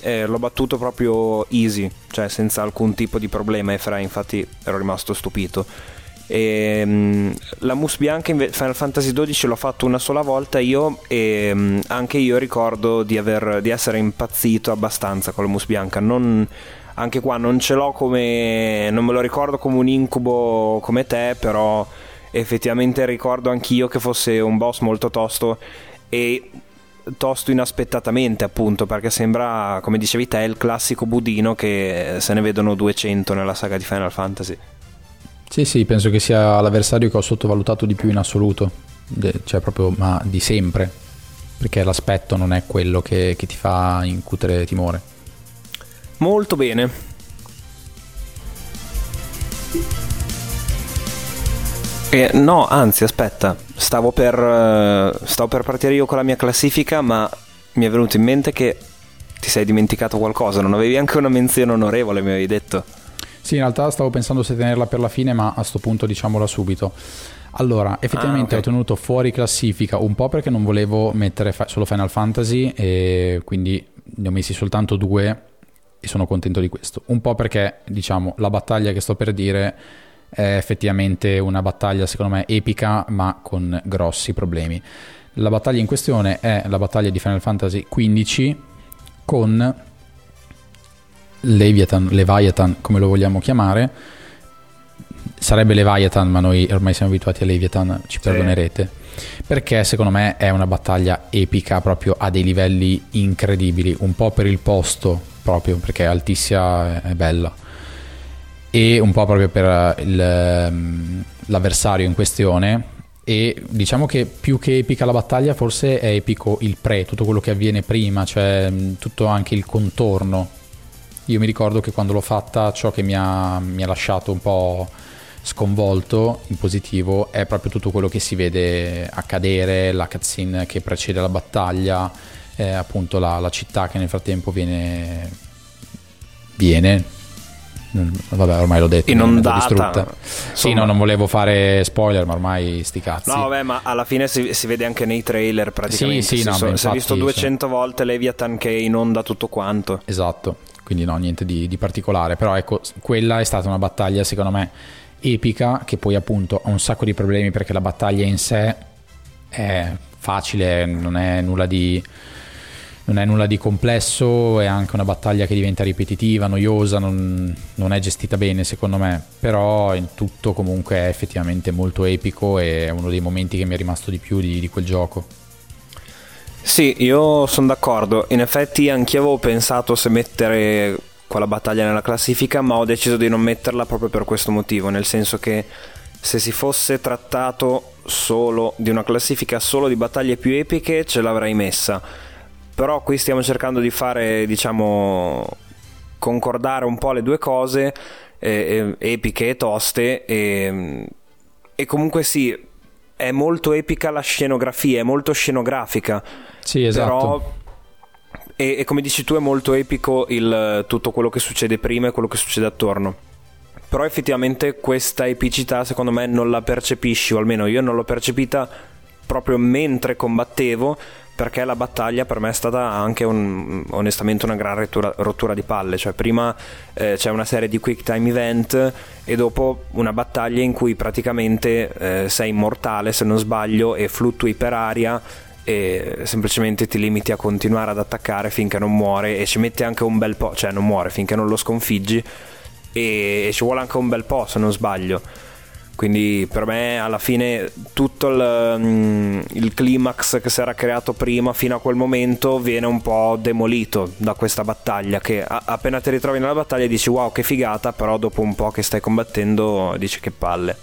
eh, l'ho battuto proprio easy cioè senza alcun tipo di problema e Fra infatti ero rimasto stupito E, um, la mousse bianca in Final Fantasy XII l'ho fatto una sola volta io e um, anche io ricordo di, aver, di, essere impazzito abbastanza con la mousse bianca. Non, anche qua non ce l'ho come. non me lo ricordo come un incubo come te, però effettivamente ricordo anch'io che fosse un boss molto tosto e tosto inaspettatamente appunto perché sembra come dicevi te il classico budino che se ne vedono 200 nella saga di Final Fantasy. Sì sì penso che sia l'avversario che ho sottovalutato di più in assoluto. Cioè proprio ma di sempre. Perché l'aspetto non è quello che, che ti fa incutere timore molto bene Eh, no, anzi, aspetta, stavo per, uh, stavo per partire io con la mia classifica, ma mi è venuto in mente che ti sei dimenticato qualcosa, non avevi anche una menzione onorevole, mi avevi detto. Sì, in realtà stavo pensando se tenerla per la fine, ma a sto punto diciamola subito. Allora, effettivamente ah, okay. ho tenuto fuori classifica un po' perché non volevo mettere fa- solo Final Fantasy e quindi ne ho messi soltanto due e sono contento di questo. Un po' perché, diciamo, la battaglia che sto per dire è effettivamente una battaglia secondo me epica ma con grossi problemi. La battaglia in questione è la battaglia di Final Fantasy XV con Leviathan, Leviathan come lo vogliamo chiamare. Sarebbe Leviathan, ma noi ormai siamo abituati a Leviathan, ci perdonerete. Perché secondo me è una battaglia epica proprio a dei livelli incredibili, un po' per il posto proprio, perché Altissia è bella e un po' proprio per eh, il, ehm, l'avversario in questione e diciamo che più che epica la battaglia forse è epico il pre, tutto quello che avviene prima, cioè tutto anche il contorno. Io mi ricordo che quando l'ho fatta ciò che mi ha, mi ha lasciato un po' sconvolto in positivo è proprio tutto quello che si vede accadere, la cutscene che precede la battaglia, eh, appunto la, la città che nel frattempo viene, viene. Vabbè ormai l'ho detto inondata. sì no non volevo fare spoiler ma ormai sti cazzi. No vabbè ma alla fine si, si vede anche nei trailer praticamente. Sì, sì, no, si, si è visto 200 sì. volte Leviathan che inonda tutto quanto. Esatto. Quindi no niente di, di particolare. Però ecco quella è stata una battaglia secondo me epica che poi appunto ha un sacco di problemi perché la battaglia in sé è facile non è nulla di non è nulla di complesso, è anche una battaglia che diventa ripetitiva, noiosa, non, non, è gestita bene secondo me, però in tutto comunque è effettivamente molto epico e è uno dei momenti che mi è rimasto di più di, di quel gioco. Sì, io sono d'accordo, in effetti anch'io avevo pensato se mettere quella battaglia nella classifica, ma ho deciso di non metterla proprio per questo motivo, nel senso che se si fosse trattato solo di una classifica solo di battaglie più epiche ce l'avrei messa però qui stiamo cercando di fare, diciamo, concordare un po' le due cose, eh, eh, epiche e toste, e, e comunque sì, è molto epica la scenografia, è molto scenografica. Sì, esatto. Però, e, e, come dici tu, è molto epico il, tutto quello che succede prima e quello che succede attorno. Però effettivamente questa epicità, secondo me, non la percepisci, o almeno io non l'ho percepita proprio mentre combattevo perché la battaglia per me è stata anche un, onestamente una gran rottura, rottura di palle, cioè prima eh, c'è una serie di quick time event e dopo una battaglia in cui praticamente eh, sei immortale se non sbaglio e fluttui per aria e semplicemente ti limiti a continuare ad attaccare finché non muore e ci metti anche un bel po', cioè non muore finché non lo sconfiggi e, ci vuole anche un bel po' se non sbaglio. Quindi per me alla fine tutto il, mm, il, climax che si era creato prima fino a quel momento viene un po' demolito da questa battaglia che a, appena ti ritrovi nella battaglia dici wow che figata però dopo un po' che stai combattendo dici che palle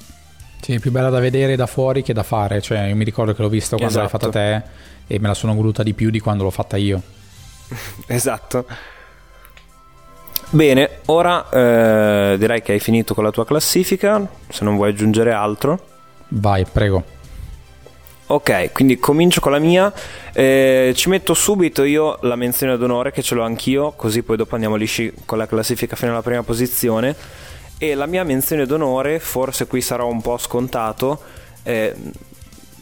sì, è più bella da vedere da fuori che da fare cioè io mi ricordo che l'ho visto quando esatto. l'hai fatta te e me la sono voluta di più di quando l'ho fatta io (laughs) esatto Bene, ora eh, direi che hai finito con la tua classifica, se non vuoi aggiungere altro. Vai, prego. Ok, quindi comincio con la mia. Eh, ci metto subito io la menzione d'onore, che ce l'ho anch'io, così poi dopo andiamo lisci con la classifica fino alla prima posizione. E la mia menzione d'onore, forse qui sarà un po' scontato, eh,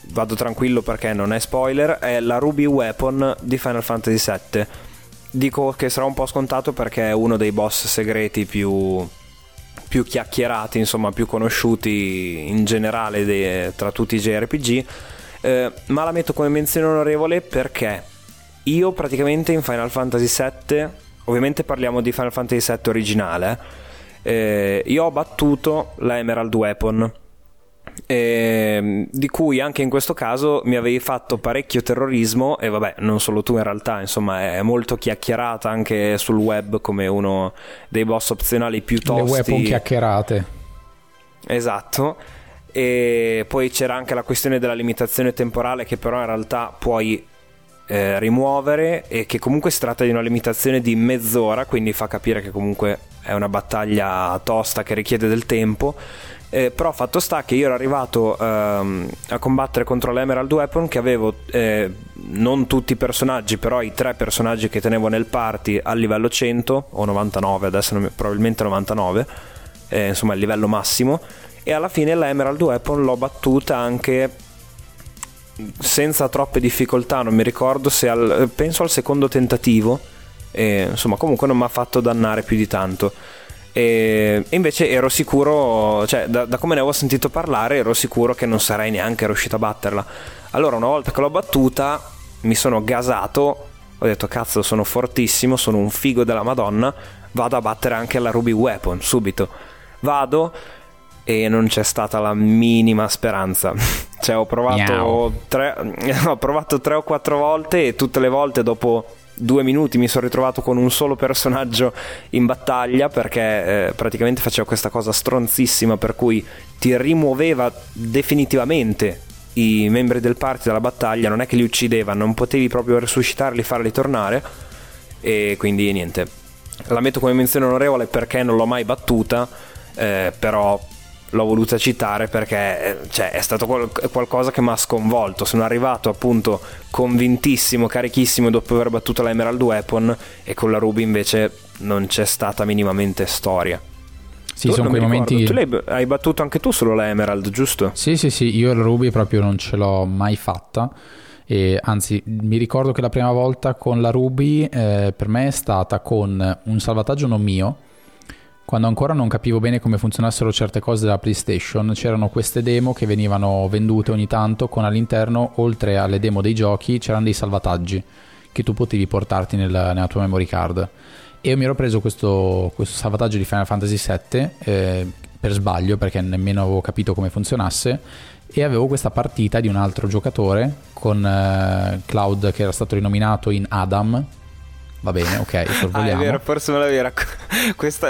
vado tranquillo perché non è spoiler, è la Ruby Weapon di Final Fantasy VII dico che sarà un po' scontato perché è uno dei boss segreti più, più chiacchierati, insomma più conosciuti in generale de- tra tutti i JRPG, eh, ma la metto come menzione onorevole perché io praticamente in Final Fantasy VII, ovviamente parliamo di Final Fantasy VII originale, eh, io ho battuto la Emerald Weapon eh, di cui anche in questo caso mi avevi fatto parecchio terrorismo e vabbè non solo tu in realtà insomma è molto chiacchierata anche sul web come uno dei boss opzionali più tosti. le weapon chiacchierate. Esatto. E poi c'era anche la questione della limitazione temporale che però in realtà puoi eh, rimuovere e che comunque si tratta di una limitazione di mezz'ora quindi fa capire che comunque è una battaglia tosta che richiede del tempo. Eh, però fatto sta che io ero arrivato ehm, a combattere contro l'Emerald Weapon che avevo eh, non tutti i personaggi però i tre personaggi che tenevo nel party al livello 100 o 99 adesso non, probabilmente 99 eh, insomma il livello massimo. E alla fine l'Emerald Weapon l'ho battuta anche senza troppe difficoltà non mi ricordo se al, penso al secondo tentativo e, insomma comunque non mi ha fatto dannare più di tanto e invece ero sicuro, cioè da, da, come ne avevo sentito parlare, ero sicuro che non sarei neanche riuscito a batterla. Allora, una volta che l'ho battuta, mi sono gasato. Ho detto, cazzo, sono fortissimo, sono un figo della Madonna. Vado a battere anche la Ruby Weapon subito. Vado e non c'è stata la minima speranza. (laughs) cioè, ho provato, tre, (laughs) ho provato tre o quattro volte e tutte le volte dopo due minuti mi sono ritrovato con un solo personaggio in battaglia perché eh, praticamente faceva questa cosa stronzissima per cui ti rimuoveva definitivamente i membri del party dalla battaglia, non è che li uccideva, non potevi proprio resuscitarli farli tornare e quindi niente. La metto come menzione onorevole perché non l'ho mai battuta, eh, però l'ho voluta citare perché eh, cioè, è stato qual- qualcosa che mi ha sconvolto. Sono arrivato appunto convintissimo, carichissimo dopo aver battuto la Emerald Weapon e con la Ruby invece non c'è stata minimamente storia. Sì, tu, sono quei momenti. Tu hai battuto anche tu solo la Emerald, giusto? Sì, sì, sì. Io la Ruby proprio non ce l'ho mai fatta. E anzi, mi ricordo che la prima volta con la Ruby eh, per me è stata con un salvataggio non mio quando ancora non capivo bene come funzionassero certe cose della PlayStation, c'erano queste demo che venivano vendute ogni tanto con all'interno, oltre alle demo dei giochi, c'erano dei salvataggi che tu potevi portarti nel, nella tua memory card. E io mi ero preso questo, questo salvataggio di Final Fantasy VII eh, per sbaglio, perché nemmeno avevo capito come funzionasse, e avevo questa partita di un altro giocatore con eh, Cloud che era stato rinominato in Adam, Va bene, ok, sorvoliamo. Ah, è vero, forse me l'avevi raccontato.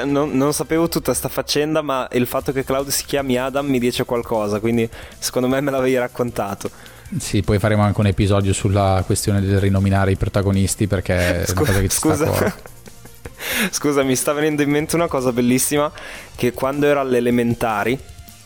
(laughs) Non, non, sapevo tutta sta faccenda, ma il fatto che Cloud si chiami Adam mi dice qualcosa, quindi secondo me me l'avevi raccontato. Sì, poi faremo anche un episodio sulla questione del rinominare i protagonisti perché è una cosa che ci scusa. sta a cuore. (laughs) Scusa, mi sta venendo in mente una cosa bellissima che quando ero alle elementari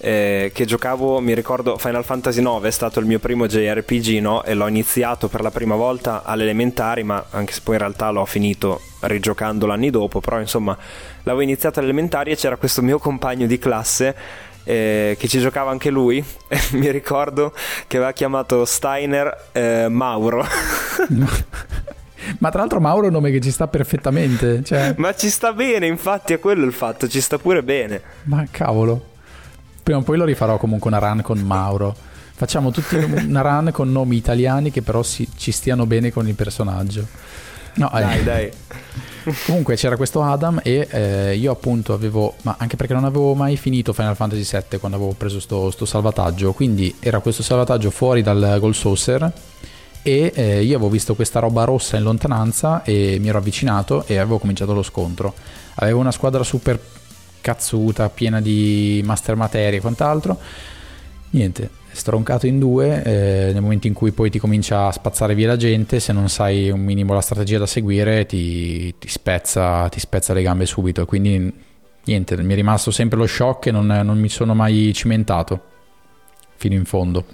eh, che giocavo, mi ricordo Final Fantasy IX è stato il mio primo JRPG no? e l'ho iniziato per la prima volta alle elementari, ma anche se poi in realtà l'ho finito rigiocando anni dopo, però insomma l'avevo iniziato alle elementari e c'era questo mio compagno di classe eh, che ci giocava anche lui. (laughs) mi ricordo che aveva chiamato Steiner eh, Mauro. Ma tra l'altro Mauro è un nome che ci sta perfettamente. Cioè... Ma ci sta bene, infatti è quello il fatto, ci sta pure bene. Ma cavolo. Prima o poi lo rifarò comunque una run con Mauro. Facciamo tutti (laughs) una run con nomi italiani che però si, ci stiano bene con il personaggio. No, dai, eh. dai. Comunque c'era questo Adam e eh, io appunto avevo, ma anche perché non avevo mai finito Final Fantasy VII quando avevo preso sto, sto salvataggio, quindi era questo salvataggio fuori dal Gold Saucer e eh, io avevo visto questa roba rossa in lontananza e mi ero avvicinato e avevo cominciato lo scontro. Avevo una squadra super cazzuta, piena di master materia e quant'altro. Niente, stroncato in due, eh, nel momento in cui poi ti comincia a spazzare via la gente, se non sai un minimo la strategia da seguire, ti, ti, spezza, ti spezza, le gambe subito. Quindi niente, mi è rimasto sempre lo shock e non, non mi sono mai cimentato fino in fondo.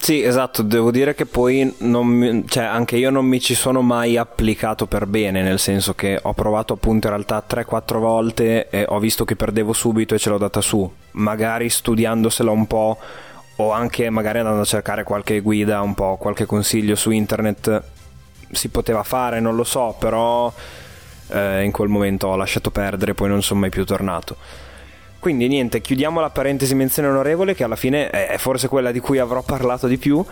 Sì, esatto, devo dire che poi mi, cioè, anche io non mi ci sono mai applicato per bene, nel senso che ho provato appunto in realtà 3-4 volte e ho visto che perdevo subito e ce l'ho data su, magari studiandosela un po' o anche magari andando a cercare qualche guida, un po' qualche consiglio su internet si poteva fare, non lo so, però eh, in quel momento ho lasciato perdere, poi non sono mai più tornato. Quindi niente, chiudiamo la parentesi menzione onorevole che alla fine è forse quella di cui avrò parlato di più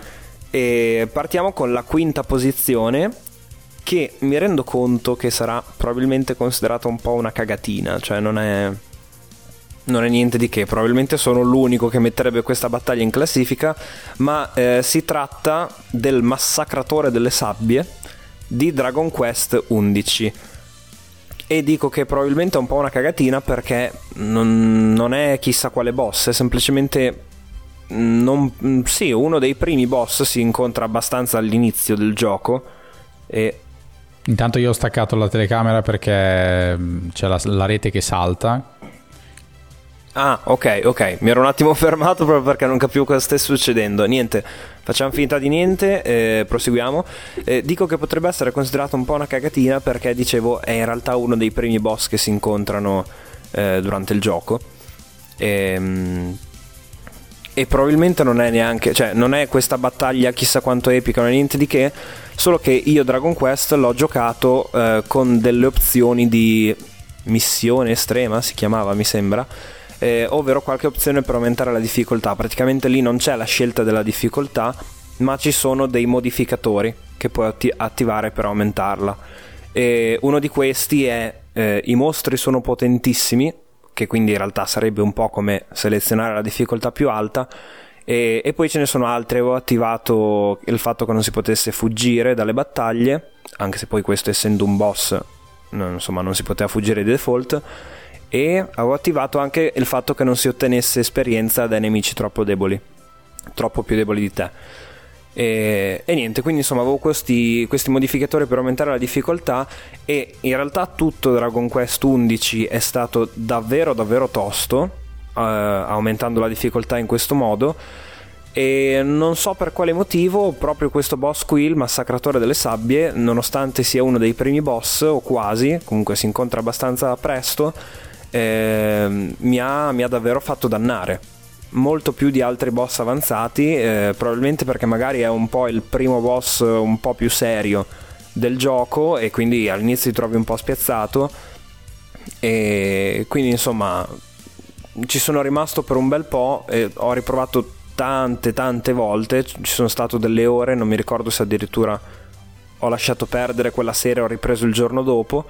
e partiamo con la quinta posizione che mi rendo conto che sarà probabilmente considerata un po' una cagatina, cioè non è non è niente di che, probabilmente sono l'unico che metterebbe questa battaglia in classifica, ma eh, si tratta del massacratore delle sabbie di Dragon Quest XI. E dico che probabilmente è un po' una cagatina perché non, non è chissà quale boss, è semplicemente non, sì, uno dei primi boss si incontra abbastanza all'inizio del gioco e Intanto io ho staccato la telecamera perché mm, c'è la, la rete che salta Ah, ok, ok. Mi ero un attimo (laughs) fermato proprio perché non capivo cosa stesse succedendo. Niente, facciamo finta di niente, eh, proseguiamo. Eh, dico che potrebbe essere considerato un po' una cagatina perché, dicevo, è in realtà uno dei primi boss che si incontrano eh, durante il gioco. E, ehm, e probabilmente non è neanche, cioè non è questa battaglia chissà quanto epica, non è niente di che, solo che io Dragon Quest l'ho giocato eh, con delle opzioni di missione estrema, si chiamava mi sembra, eh, ovvero qualche opzione per aumentare la difficoltà. Praticamente lì non c'è la scelta della difficoltà, ma ci sono dei modificatori che puoi atti- attivare per aumentarla. E uno di questi è eh, i mostri sono potentissimi, che quindi in realtà sarebbe un po' come selezionare la difficoltà più alta. E, e poi ce ne sono altre. Ho attivato il fatto che non si potesse fuggire dalle battaglie, anche se poi questo essendo un boss, no, insomma, non si poteva fuggire di default e avevo attivato anche il fatto che non si ottenesse esperienza dai nemici troppo deboli, troppo più deboli di te. E, e niente, quindi insomma avevo questi, questi, modificatori per aumentare la difficoltà e in realtà tutto Dragon Quest 11 è stato davvero davvero tosto, eh, aumentando la difficoltà in questo modo. E non so per quale motivo, proprio questo boss qui, il massacratore delle sabbie, nonostante sia uno dei primi boss, o quasi, comunque si incontra abbastanza presto, eh, mi, ha, mi, ha, davvero fatto dannare. Molto più di altri boss avanzati, eh, probabilmente perché magari è un po' il primo boss un po' più serio del gioco e quindi all'inizio ti trovi un po' spiazzato. E quindi insomma ci sono rimasto per un bel po' e ho riprovato tante tante volte, ci sono state delle ore, non mi ricordo se addirittura ho lasciato perdere quella sera ho ripreso il giorno dopo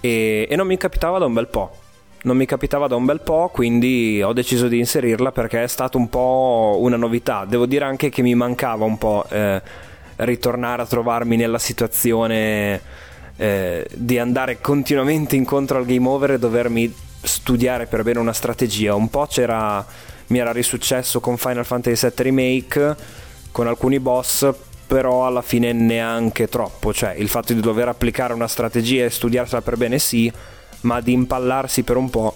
e, e non mi capitava da un bel po' non mi capitava da un bel po', quindi ho deciso di inserirla perché è stata un po' una novità. Devo dire anche che mi mancava un po' eh, ritornare a trovarmi nella situazione eh, di andare continuamente incontro al game over e dovermi studiare per bene una strategia. Un po' c'era, mi era risuccesso con Final Fantasy VII Remake, con alcuni boss, però alla fine neanche troppo. Cioè, il fatto di dover applicare una strategia e studiarsela per bene sì ma di impallarsi per un po',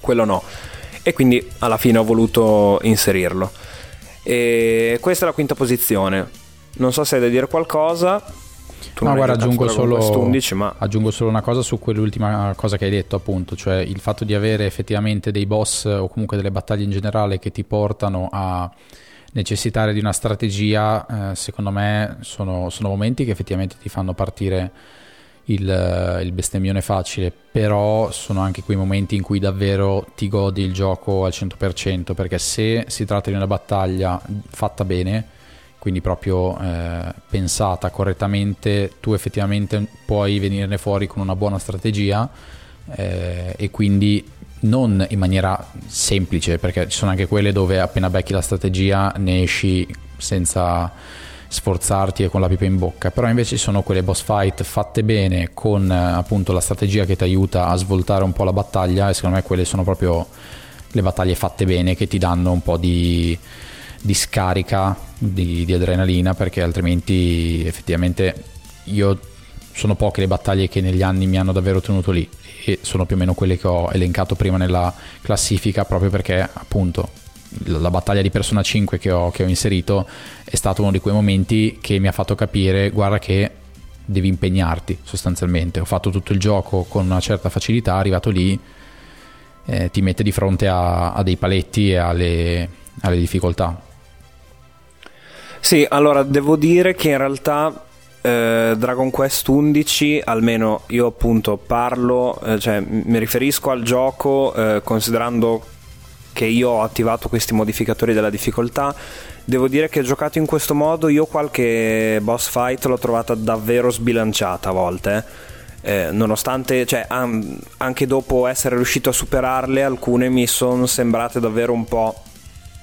quello no. E quindi alla fine ho voluto inserirlo. E questa è la quinta posizione. Non so se hai da dire qualcosa. Tu no, guarda, aggiungo solo, 11, ma... aggiungo solo una cosa su quell'ultima cosa che hai detto, appunto, cioè il fatto di avere effettivamente dei boss o comunque delle battaglie in generale che ti portano a necessitare di una strategia, eh, secondo me sono, sono momenti che effettivamente ti fanno partire il, il bestemmione facile, però sono anche quei momenti in cui davvero ti godi il gioco al 100%, perché se si tratta di una battaglia fatta bene, quindi proprio eh, pensata correttamente, tu effettivamente puoi venirne fuori con una buona strategia eh, e quindi non in maniera semplice, perché ci sono anche quelle dove appena becchi la strategia ne esci senza sforzarti e con la pipa in bocca, però invece sono quelle boss fight fatte bene con eh, appunto la strategia che ti aiuta a svoltare un po' la battaglia e secondo me quelle sono proprio le battaglie fatte bene che ti danno un po' di, di scarica di, di adrenalina perché altrimenti effettivamente io sono poche le battaglie che negli anni mi hanno davvero tenuto lì e sono più o meno quelle che ho elencato prima nella classifica proprio perché appunto la battaglia di Persona 5 che ho, che ho inserito è stato uno di quei momenti che mi ha fatto capire, guarda che devi impegnarti sostanzialmente. Ho fatto tutto il gioco con una certa facilità, arrivato lì eh, ti mette di fronte a, a dei paletti e alle, alle, difficoltà. Sì, allora devo dire che in realtà eh, Dragon Quest 11, almeno io appunto parlo, eh, cioè mi riferisco al gioco eh, considerando che io ho attivato questi modificatori della difficoltà. Devo dire che giocato in questo modo io qualche boss fight l'ho trovata davvero sbilanciata a volte. Eh, nonostante, cioè, an- anche dopo essere riuscito a superarle, alcune mi sono sembrate davvero un po'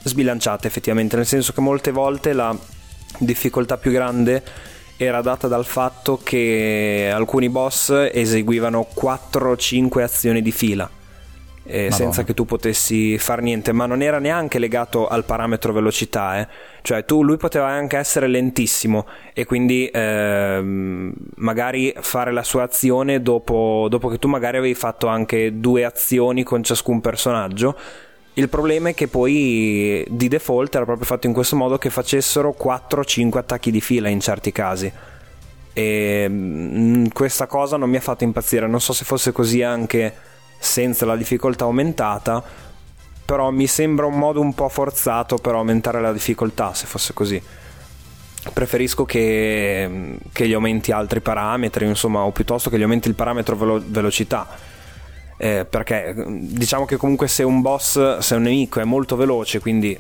sbilanciate effettivamente, nel senso che molte volte la difficoltà più grande era data dal fatto che alcuni boss eseguivano 4-5 azioni di fila eh, senza che tu potessi fare niente, ma non era neanche legato al parametro velocità, eh. cioè tu, lui poteva anche essere lentissimo e quindi eh, magari fare la sua azione dopo, dopo che tu magari avevi fatto anche due azioni con ciascun personaggio. Il problema è che poi di default era proprio fatto in questo modo che facessero 4-5 attacchi di fila in certi casi. E mh, questa cosa non mi ha fatto impazzire. Non so se fosse così anche senza la difficoltà aumentata, però mi sembra un modo un po' forzato per aumentare la difficoltà se fosse così. Preferisco che, che gli aumenti altri parametri, insomma, o piuttosto che gli aumenti il parametro velo- velocità. Eh, perché diciamo che comunque se un boss, se un nemico è molto veloce, quindi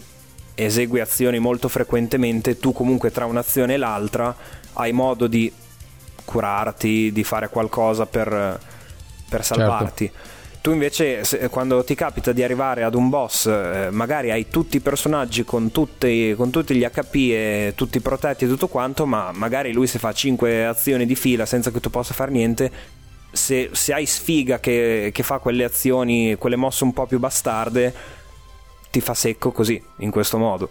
esegui azioni molto frequentemente, tu comunque tra un'azione e l'altra hai modo di curarti, di fare qualcosa per, per certo. salvarti. Certo. Tu invece, se, quando ti capita di arrivare ad un boss, eh, magari hai tutti i personaggi con tutti, con tutti, gli HP e tutti protetti e tutto quanto, ma magari lui se fa 5 azioni di fila senza che tu possa fare niente, se, se hai sfiga che, che fa quelle azioni, quelle mosse un po' più bastarde, ti fa secco così, in questo modo.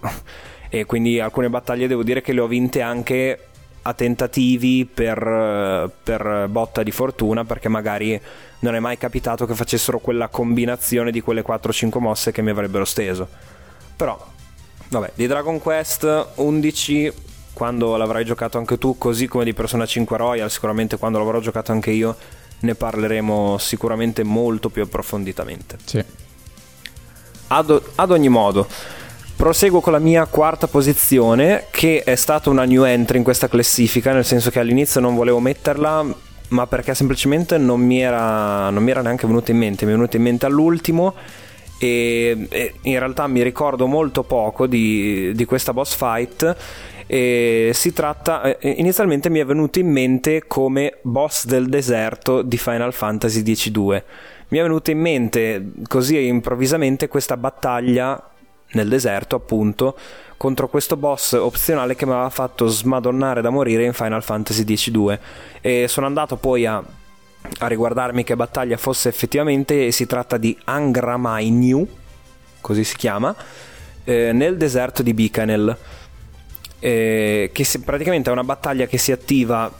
E quindi alcune battaglie devo dire che le ho vinte anche a tentativi per, per, botta di fortuna perché magari non è mai capitato che facessero quella combinazione di quelle 4-5 mosse che mi avrebbero steso però vabbè di Dragon Quest 11 quando l'avrai giocato anche tu così come di Persona 5 Royal sicuramente quando l'avrò giocato anche io ne parleremo sicuramente molto più approfonditamente sì ad, ad ogni modo Proseguo con la mia quarta posizione, che è stata una new entry in questa classifica, nel senso che all'inizio non volevo metterla, ma perché semplicemente non mi era, non mi era neanche venuta in mente, mi è venuta in mente all'ultimo. E, e in realtà mi ricordo molto poco di, di questa boss fight. E si tratta, eh, inizialmente mi è venuto in mente come boss del deserto di Final Fantasy X-2. Mi è venuta in mente così improvvisamente questa battaglia nel deserto, appunto, contro questo boss opzionale che mi aveva fatto smadonnare da morire in Final Fantasy X-2. E sono andato poi a, a riguardarmi che battaglia fosse effettivamente, si tratta di Angramai New, così si chiama, eh, nel deserto di Bikanel. Eh, che si, praticamente è una battaglia che si attiva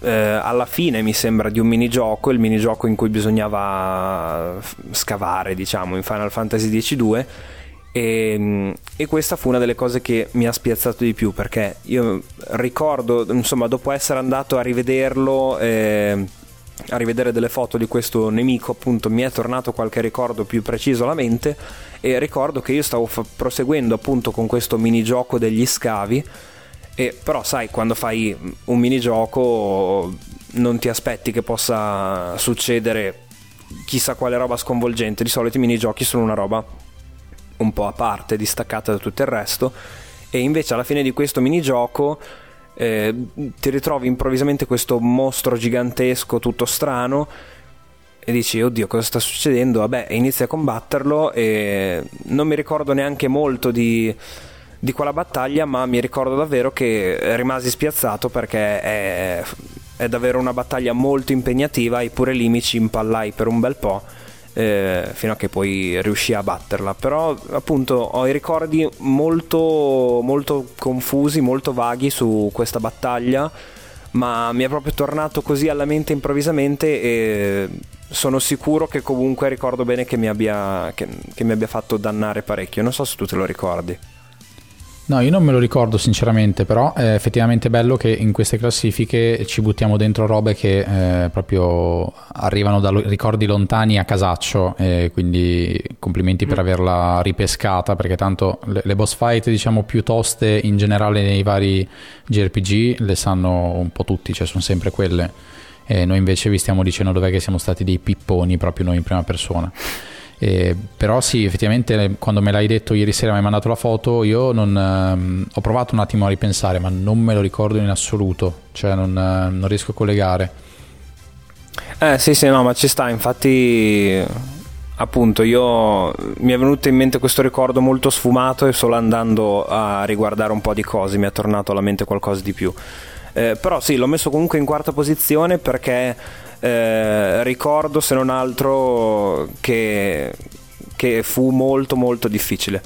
eh, alla fine mi sembra di un minigioco, il minigioco in cui bisognava scavare, diciamo, in Final Fantasy X-2 e, ehm, e, questa fu una delle cose che mi ha spiazzato di più perché io ricordo, insomma, dopo essere andato a rivederlo, eh, a rivedere delle foto di questo nemico, appunto, mi è tornato qualche ricordo più preciso alla mente e ricordo che io stavo fa- proseguendo appunto con questo minigioco degli scavi. E, però sai, quando fai un minigioco non ti aspetti che possa succedere chissà quale roba sconvolgente. Di solito i minigiochi sono una roba un po' a parte, distaccata da tutto il resto, e invece alla fine di questo minigioco eh, ti ritrovi improvvisamente questo mostro gigantesco tutto strano e dici oddio cosa sta succedendo vabbè inizi a combatterlo e non mi ricordo neanche molto di, di quella battaglia ma mi ricordo davvero che rimasi spiazzato perché è, è davvero una battaglia molto impegnativa e pure lì mi ci impallai per un bel po' eh, fino a che poi riuscì a batterla. Però appunto ho i ricordi molto, molto confusi, molto vaghi su questa battaglia, ma mi è proprio tornato così alla mente improvvisamente e sono sicuro che comunque ricordo bene che mi abbia, che, che mi abbia fatto dannare parecchio. Non so se tu te lo ricordi. No, io non me lo ricordo sinceramente, però è effettivamente bello che in queste classifiche ci buttiamo dentro robe che eh, proprio arrivano da ricordi lontani a casaccio, e quindi complimenti mm. per averla ripescata, perché tanto le, le, boss fight diciamo più toste in generale nei vari JRPG le sanno un po' tutti, cioè sono sempre quelle. E noi invece vi stiamo dicendo dov'è che siamo stati dei pipponi proprio noi in prima persona. Eh, però sì, effettivamente quando me l'hai detto ieri sera, mi hai mandato la foto, io non, ehm, ho provato un attimo a ripensare, ma non me lo ricordo in assoluto, cioè non, eh, non riesco a collegare. Eh sì sì no ma ci sta infatti appunto io mi è venuto in mente questo ricordo molto sfumato e solo andando a riguardare un po' di cose mi è tornato alla mente qualcosa di più eh, però sì l'ho messo comunque in quarta posizione perché eh, ricordo se non altro che, che fu molto molto difficile.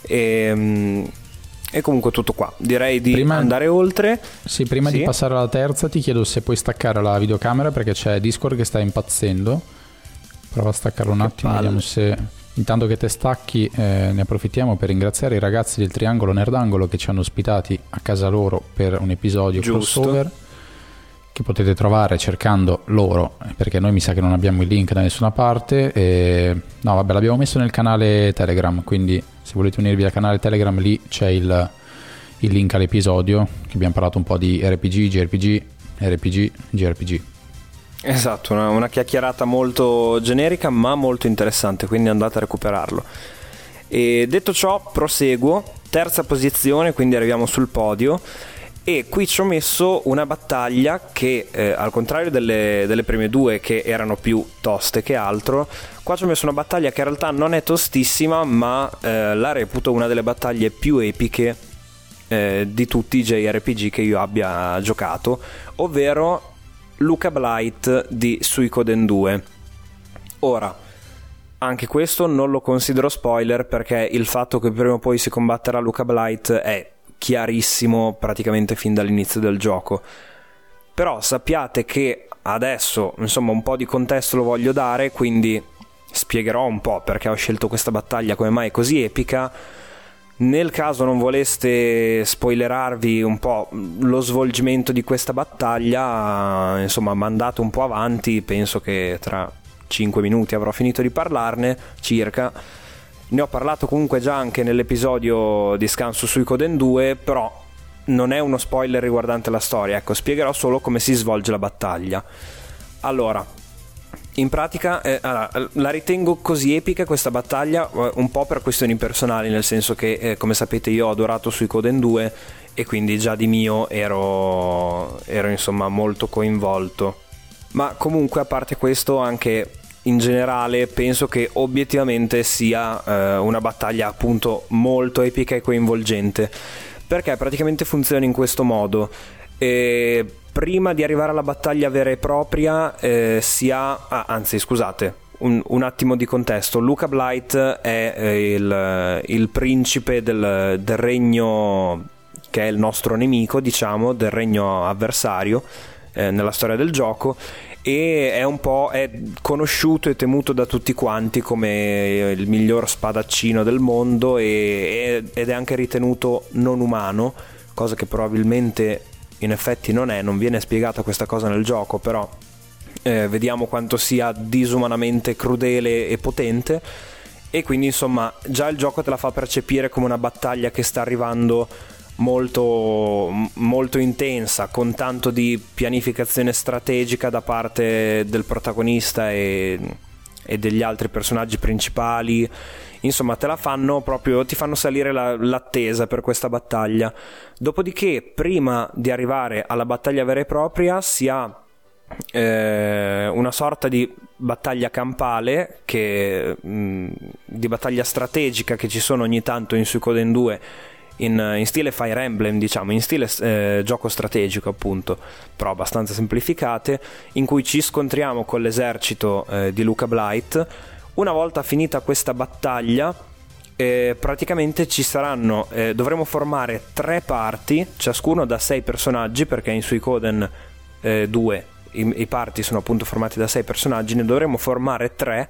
E, ehm, e, comunque tutto qua. Direi di prima, andare oltre. Sì, prima sì. di passare alla terza ti chiedo se puoi staccare la videocamera perché c'è Discord che sta impazzendo. Prova a staccarlo un che attimo, palle. vediamo se... Intanto che te stacchi, eh, ne approfittiamo per ringraziare i ragazzi del Triangolo Nerdangolo che ci hanno ospitati a casa loro per un episodio Giusto. crossover che potete trovare cercando loro, perché noi mi sa che non abbiamo il link da nessuna parte. E... No, vabbè, l'abbiamo messo nel canale Telegram, quindi se volete unirvi al canale Telegram lì c'è il, il link all'episodio, che abbiamo parlato un po' di RPG, JRPG, RPG, JRPG. Esatto, una, una chiacchierata molto generica ma molto interessante, quindi andate a recuperarlo. E detto ciò, proseguo, terza posizione, quindi arriviamo sul podio e qui ci ho messo una battaglia che eh, al contrario delle, delle, prime due che erano più toste che altro qua ci ho messo una battaglia che in realtà non è tostissima ma eh, la reputo una delle battaglie più epiche eh, di tutti i JRPG che io abbia giocato ovvero Luca Blight di Suikoden 2 ora anche questo non lo considero spoiler perché il fatto che prima o poi si combatterà Luca Blight è chiarissimo praticamente fin dall'inizio del gioco. Però sappiate che adesso, insomma, un po' di contesto lo voglio dare, quindi spiegherò un po' perché ho scelto questa battaglia come mai è così epica. Nel caso non voleste spoilerarvi un po' lo svolgimento di questa battaglia, insomma, mandate un po' avanti, penso che tra 5 minuti avrò finito di parlarne circa. Ne ho parlato comunque già anche nell'episodio di Scanso sui Coden 2, però non è uno spoiler riguardante la storia, ecco, spiegherò solo come si svolge la battaglia. Allora, in pratica eh, allora, la ritengo così epica questa battaglia eh, un po' per questioni personali, nel senso che eh, come sapete io ho adorato sui Coden 2 e quindi già di mio ero, ero insomma molto coinvolto. Ma comunque a parte questo anche in generale penso che obiettivamente sia eh, una battaglia appunto molto epica e coinvolgente perché praticamente funziona in questo modo e prima di arrivare alla battaglia vera e propria eh, si ha ah, anzi scusate un, un, attimo di contesto. Luca Blight è eh, il, il, principe del, del regno che è il nostro nemico diciamo del regno avversario eh, nella storia del gioco e è un po' è conosciuto e temuto da tutti quanti come il miglior spadaccino del mondo e, ed è anche ritenuto non umano, cosa che probabilmente in effetti non è, non viene spiegata questa cosa nel gioco, però eh, vediamo quanto sia disumanamente crudele e potente e quindi insomma già il gioco te la fa percepire come una battaglia che sta arrivando molto, molto intensa, con tanto di pianificazione strategica da parte del protagonista e, e degli altri personaggi principali. Insomma, te la fanno proprio, ti fanno salire la, l'attesa per questa battaglia. Dopodiché, prima di arrivare alla battaglia vera e propria, si ha eh, una sorta di battaglia campale, che, mh, di battaglia strategica che ci sono ogni tanto in Suikoden 2 in, in stile Fire Emblem, diciamo, in stile eh, gioco strategico appunto, però abbastanza semplificate, in cui ci scontriamo con l'esercito eh, di Luca Blight. Una volta finita questa battaglia, eh, praticamente ci saranno, eh, dovremo formare tre parti, ciascuno da sei personaggi, perché in Suicoden 2 eh, i, i parti sono appunto formati da sei personaggi, ne dovremo formare tre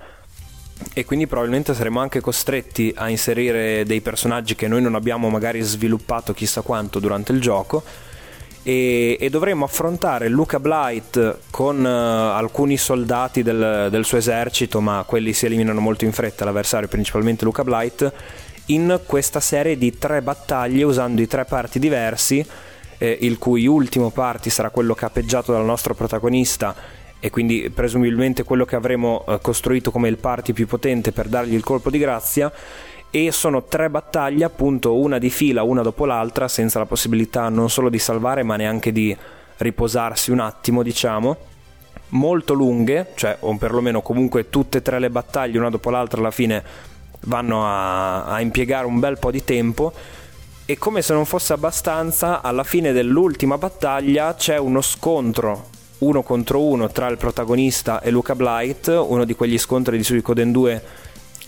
e quindi probabilmente saremo anche costretti a inserire dei personaggi che noi non abbiamo magari sviluppato chissà quanto durante il gioco e, e dovremo affrontare Luca Blight con uh, alcuni soldati del, del, suo esercito ma quelli si eliminano molto in fretta l'avversario principalmente Luca Blight in questa serie di tre battaglie usando i tre parti diversi eh, il cui ultimo party sarà quello capeggiato dal nostro protagonista e quindi presumibilmente quello che avremo eh, costruito come il party più potente per dargli il colpo di grazia e sono tre battaglie appunto una di fila una dopo l'altra senza la possibilità non solo di salvare ma neanche di riposarsi un attimo diciamo. Molto lunghe cioè o perlomeno comunque tutte e tre le battaglie una dopo l'altra alla fine vanno a, a impiegare un bel po' di tempo. E come se non fosse abbastanza alla fine dell'ultima battaglia c'è uno scontro uno contro uno tra il protagonista e Luca Blight, uno di quegli scontri di Suicoden 2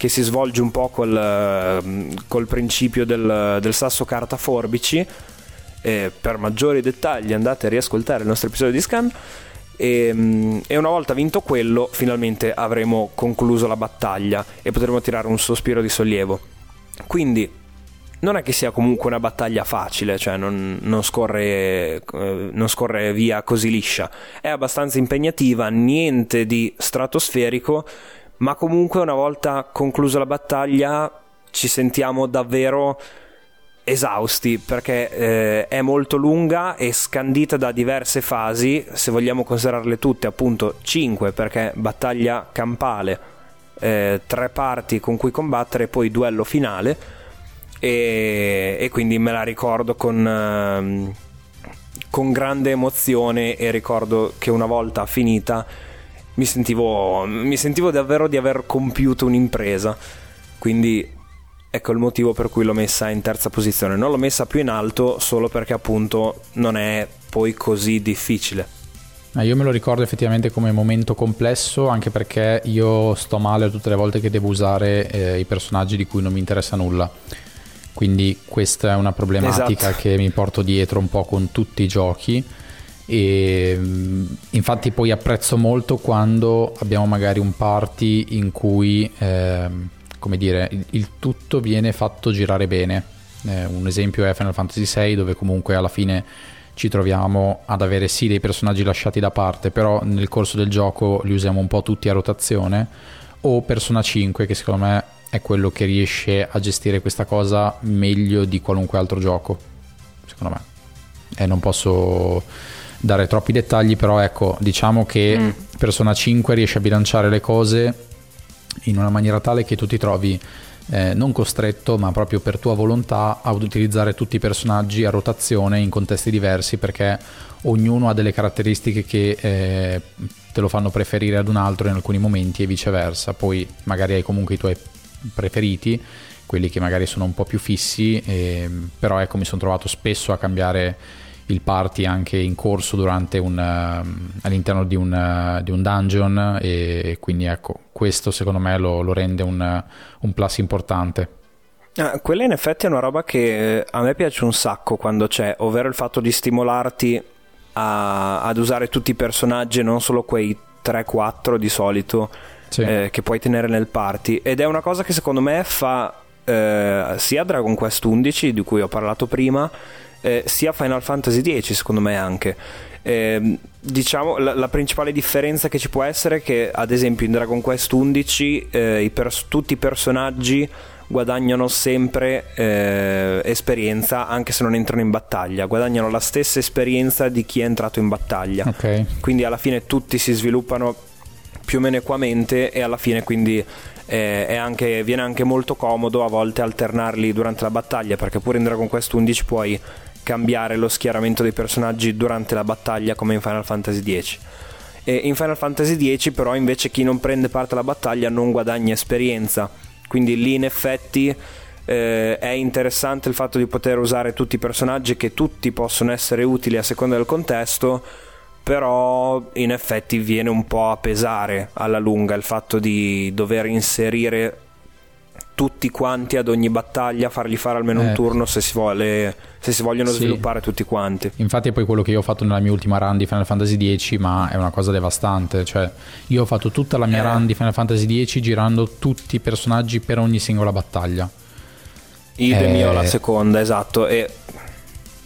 che si svolge un po' col, ehm, col principio del, del, sasso carta forbici. E per maggiori dettagli andate a riascoltare il nostro episodio di Scan. E, ehm, e, una volta vinto quello, finalmente avremo concluso la battaglia e potremo tirare un sospiro di sollievo. Quindi non è che sia comunque una battaglia facile, cioè non, non, scorre, eh, non, scorre, via così liscia. È abbastanza impegnativa, niente di stratosferico, ma comunque una volta conclusa la battaglia ci sentiamo davvero esausti perché eh, è molto lunga e scandita da diverse fasi, se vogliamo considerarle tutte, appunto 5 perché battaglia campale, eh, tre parti con cui combattere e poi duello finale. E, e quindi me la ricordo con, ehm, con grande emozione e ricordo che una volta finita mi sentivo, mi sentivo davvero di aver compiuto un'impresa. Quindi ecco il motivo per cui l'ho messa in terza posizione. Non l'ho messa più in alto solo perché appunto non è poi così difficile. Io me lo ricordo effettivamente come momento complesso anche perché io sto male tutte le volte che devo usare eh, i personaggi di cui non mi interessa nulla. Quindi questa è una problematica esatto. che mi porto dietro un po' con tutti i giochi e mm, infatti poi apprezzo molto quando abbiamo magari un party in cui eh, come dire il, tutto viene fatto girare bene eh, un esempio è Final Fantasy VI dove comunque alla fine ci troviamo ad avere sì dei personaggi lasciati da parte però nel corso del gioco li usiamo un po' tutti a rotazione o Persona 5 che secondo me è quello che riesce a gestire questa cosa meglio di qualunque altro gioco, secondo me. E non posso dare troppi dettagli, però ecco, diciamo che mm. Persona 5 riesce a bilanciare le cose in una maniera tale che tu ti trovi eh, non costretto, ma proprio per tua volontà ad utilizzare tutti i personaggi a rotazione in contesti diversi perché ognuno ha delle caratteristiche che eh, te lo fanno preferire ad un altro in alcuni momenti e viceversa. Poi magari hai comunque i tuoi preferiti, quelli che magari sono un po' più fissi, eh, però ecco mi sono trovato spesso a cambiare il party anche in corso durante un, uh, all'interno di un, di un, dungeon e quindi ecco questo secondo me lo, lo rende un, un, plus importante. Ah, quella in effetti è una roba che eh, a me piace un sacco quando c'è, ovvero il fatto di stimolarti a, ad usare tutti i personaggi e non solo quei 3-4 di solito sì. eh, che puoi tenere nel party ed è una cosa che secondo me fa eh, sia Dragon Quest 11 di cui ho parlato prima eh, sia Final Fantasy X secondo me anche eh, diciamo la, la, principale differenza che ci può essere è che ad esempio in Dragon Quest 11 eh, i pers- tutti i personaggi guadagnano sempre eh, esperienza anche se non entrano in battaglia, guadagnano la stessa esperienza di chi è entrato in battaglia. Okay. Quindi alla fine tutti si sviluppano più o meno equamente e alla fine quindi eh, anche, viene anche molto comodo a volte alternarli durante la battaglia perché pure in Dragon Quest 11 puoi cambiare lo schieramento dei personaggi durante la battaglia come in Final Fantasy X. E in Final Fantasy X però invece chi non prende parte alla battaglia non guadagna esperienza, quindi lì in effetti eh, è interessante il fatto di poter usare tutti i personaggi che tutti possono essere utili a seconda del contesto però in effetti viene un po' a pesare alla lunga il fatto di dover inserire tutti quanti ad ogni battaglia, fargli fare almeno eh. un turno se si, vuole, se si vogliono sì. sviluppare tutti quanti. Infatti è poi quello che io ho fatto nella mia ultima run di Final Fantasy X, ma è una cosa devastante, cioè io ho fatto tutta la mia eh. run di Final Fantasy X girando tutti i personaggi per ogni singola battaglia. Idem eh. io la seconda, esatto, e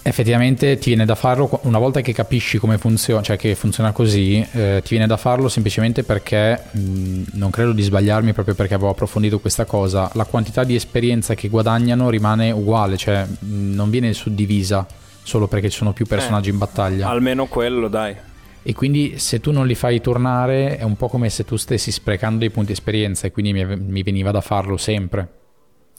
Effettivamente ti viene da farlo una volta che capisci come funziona, cioè che funziona così, eh, ti viene da farlo semplicemente perché mh, non credo di sbagliarmi proprio perché avevo approfondito questa cosa. La quantità di esperienza che guadagnano rimane uguale, cioè mh, non viene suddivisa solo perché ci sono più personaggi eh, in battaglia. Almeno quello, dai. E quindi se tu non li fai tornare è un po' come se tu stessi sprecando dei punti esperienza e quindi mi, mi veniva da farlo sempre.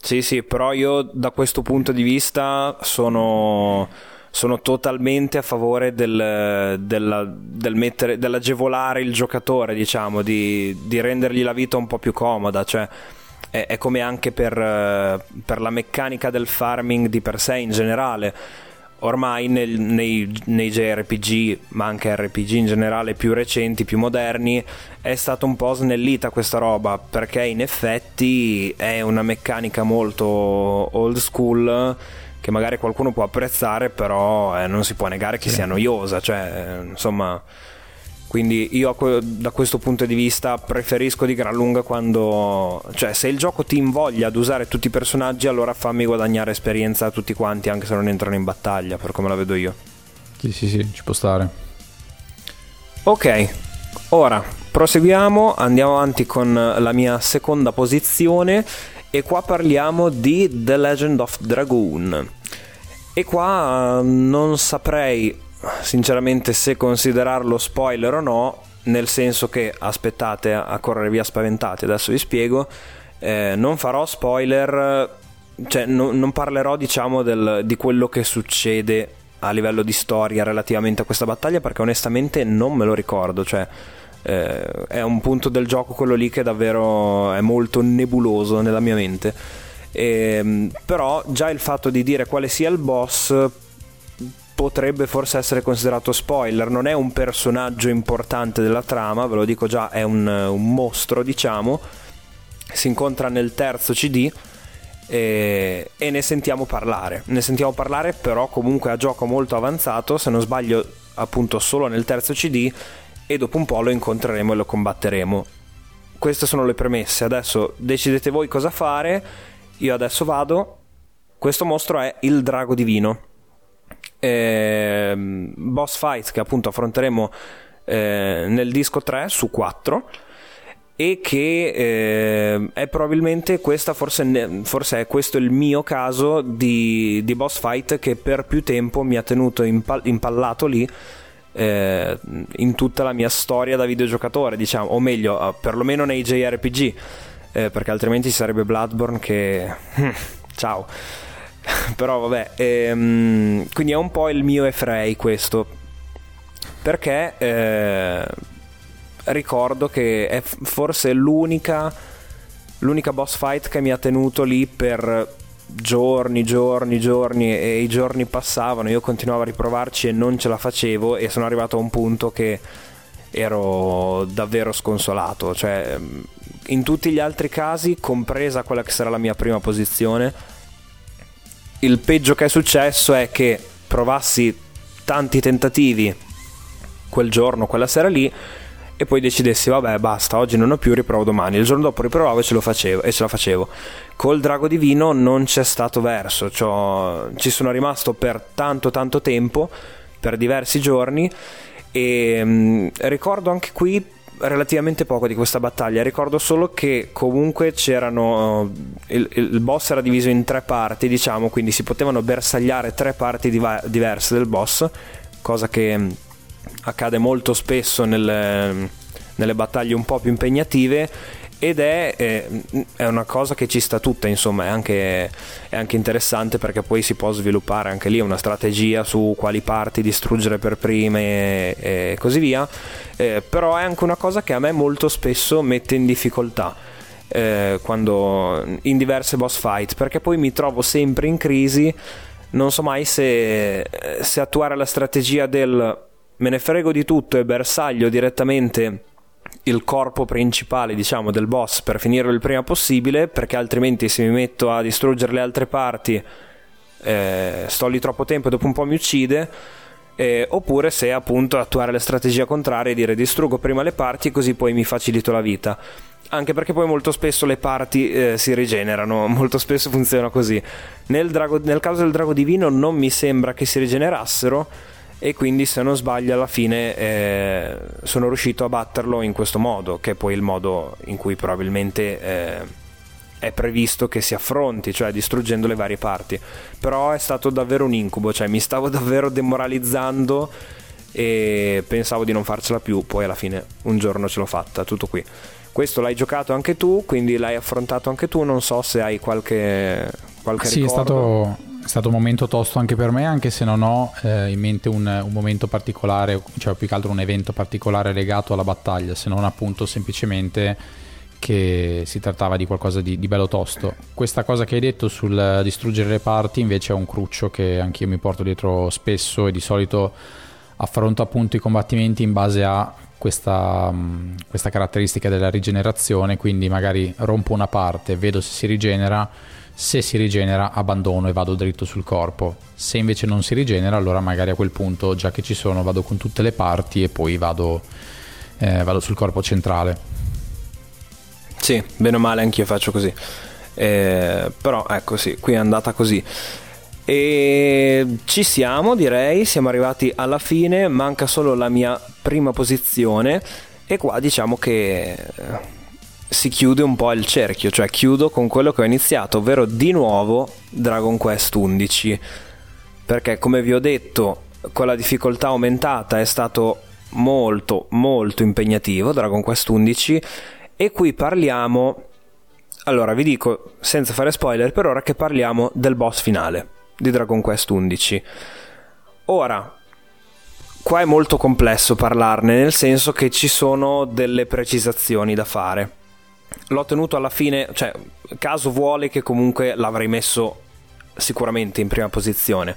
Sì, sì, però io da questo punto di vista sono, sono totalmente a favore del, della, del mettere, dell'agevolare il giocatore, diciamo, di, di, rendergli la vita un po' più comoda. Cioè, è, è come anche per, per la meccanica del farming di per sé in generale ormai nel, nei, nei, JRPG, ma anche RPG in generale più recenti, più moderni, è stata un po' snellita questa roba perché in effetti è una meccanica molto old school che magari qualcuno può apprezzare, però eh, non si può negare che sì. sia noiosa, cioè eh, insomma quindi io da questo punto di vista preferisco di gran lunga quando... Cioè se il gioco ti invoglia ad usare tutti i personaggi allora fammi guadagnare esperienza a tutti quanti anche se non entrano in battaglia per come la vedo io. Sì sì sì, ci può stare. Ok, ora proseguiamo, andiamo avanti con la mia seconda posizione e qua parliamo di The Legend of Dragoon. E qua non saprei sinceramente se considerarlo spoiler o no, nel senso che aspettate a correre via spaventati, adesso vi spiego, eh, non farò spoiler, cioè no, non parlerò diciamo del, di quello che succede a livello di storia relativamente a questa battaglia perché onestamente non me lo ricordo, cioè eh, è un punto del gioco quello lì che davvero è molto nebuloso nella mia mente. E, ehm, però già il fatto di dire quale sia il boss potrebbe forse essere considerato spoiler, non è un personaggio importante della trama, ve lo dico già, è un, un mostro, diciamo. Si incontra nel terzo CD e, e, ne sentiamo parlare. Ne sentiamo parlare, però comunque a gioco molto avanzato, se non sbaglio, appunto solo nel terzo CD e dopo un po' lo incontreremo e lo combatteremo. Queste sono le premesse, adesso decidete voi cosa fare. Io adesso vado. Questo mostro è il drago divino eh, boss fight che appunto affronteremo eh, nel disco 3 su 4 e che eh, è probabilmente questa forse, forse, è questo il mio caso di, di, boss fight che per più tempo mi ha tenuto impal- impallato lì eh, in tutta la mia storia da videogiocatore diciamo o meglio eh, perlomeno nei JRPG eh, perché altrimenti sarebbe Bloodborne che (laughs) ciao (laughs) però vabbè, ehm, quindi è un po' il mio Efrei questo, perché eh, ricordo che è forse l'unica, l'unica boss fight che mi ha tenuto lì per giorni, giorni, giorni e i giorni passavano, io continuavo a riprovarci e non ce la facevo e sono arrivato a un punto che ero davvero sconsolato, cioè in tutti gli altri casi, compresa quella che sarà la mia prima posizione, il peggio che è successo è che provassi tanti tentativi quel giorno, quella sera lì e poi decidessi vabbè basta oggi non ho più riprovo domani. Il giorno dopo riprovavo e ce, lo facevo, e ce la facevo. Col drago divino non c'è stato verso cioè, ci sono rimasto per tanto tanto tempo per diversi giorni e mh, mm, ricordo anche qui relativamente poco di questa battaglia. Ricordo solo che comunque c'erano. Il, il, boss era diviso in tre parti, diciamo, quindi si potevano bersagliare tre parti diva- diverse del boss, cosa che mm, accade molto spesso nelle, nelle battaglie un po' più impegnative ed è, è, è, una cosa che ci sta tutta, insomma, è anche, è anche, interessante perché poi si può sviluppare anche lì una strategia su quali parti distruggere per prime e così via, eh, però è anche una cosa che a me molto spesso mette in difficoltà. Eh, quando in diverse boss fight perché poi mi trovo sempre in crisi non so mai se, se attuare la strategia del me ne frego di tutto e bersaglio direttamente il corpo principale, diciamo, del boss per finirlo il prima possibile, perché altrimenti se mi metto a distruggere le altre parti eh, sto lì troppo tempo e dopo un po' mi uccide. Eh, oppure se appunto attuare la strategia contraria e dire distruggo prima le parti così poi mi facilito la vita anche perché poi molto spesso le parti eh, si rigenerano, (laughs) molto spesso funziona così. Nel, drago, nel, caso del drago divino non mi sembra che si rigenerassero e quindi se non sbaglio alla fine eh, sono riuscito a batterlo in questo modo, che è poi il modo in cui probabilmente eh, è previsto che si affronti, cioè distruggendo le varie parti. Però è stato davvero un incubo, cioè mi stavo (laughs) davvero demoralizzando e pensavo di non farcela più, poi alla fine un giorno ce l'ho fatta, tutto qui. Questo l'hai giocato anche tu, quindi l'hai affrontato anche tu, non so se hai qualche, qualche sì, ricordo. Sì, è stato, è stato un momento tosto anche per me, anche se non ho eh, in mente un, un, momento particolare, cioè più che altro un evento particolare legato alla battaglia, se non appunto semplicemente che si trattava di qualcosa di, di, bello tosto. Questa cosa che hai detto sul distruggere le parti invece è un cruccio che anch'io mi porto dietro spesso e di solito affronto appunto i combattimenti in base a questa, questa caratteristica della rigenerazione, quindi magari rompo una parte, vedo se si rigenera, se si rigenera abbandono e vado dritto sul corpo. Se invece non si rigenera, allora magari a quel punto, già che ci sono, vado con tutte le parti e poi vado, eh, vado sul corpo centrale. Sì, bene o male anch'io faccio così. Eh, però ecco sì, qui è andata così. E ci siamo, direi, siamo arrivati alla fine, manca solo la mia prima posizione e qua diciamo che si chiude un po' il cerchio, cioè chiudo con quello che ho iniziato, ovvero di nuovo Dragon Quest 11. Perché come vi ho detto, con la difficoltà aumentata è stato molto molto impegnativo Dragon Quest 11 e qui parliamo allora vi dico senza fare spoiler per ora che parliamo del boss finale di Dragon Quest 11 ora qua è molto complesso parlarne nel senso che ci sono delle precisazioni da fare l'ho tenuto alla fine cioè caso vuole che comunque l'avrei messo sicuramente in prima posizione.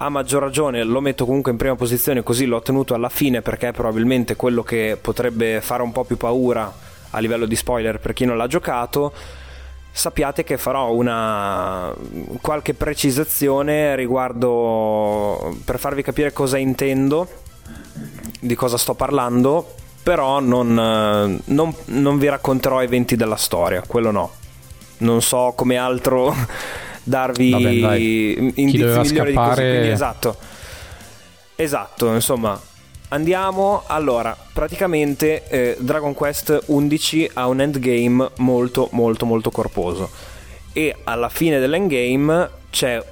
A maggior ragione lo metto comunque in prima posizione così l'ho tenuto alla fine perché è probabilmente quello che potrebbe fare un po' più paura a livello di spoiler per chi non l'ha giocato. Sappiate che farò una qualche precisazione riguardo per farvi capire cosa intendo di cosa sto parlando però non, non, non vi racconterò eventi della storia quello no. Non so come altro (laughs) darvi Vabbè, indizi migliori scappare... di così quindi esatto. Esatto insomma Andiamo, allora, praticamente eh, Dragon Quest 11 ha un endgame molto molto molto corposo. E alla fine dell'endgame c'è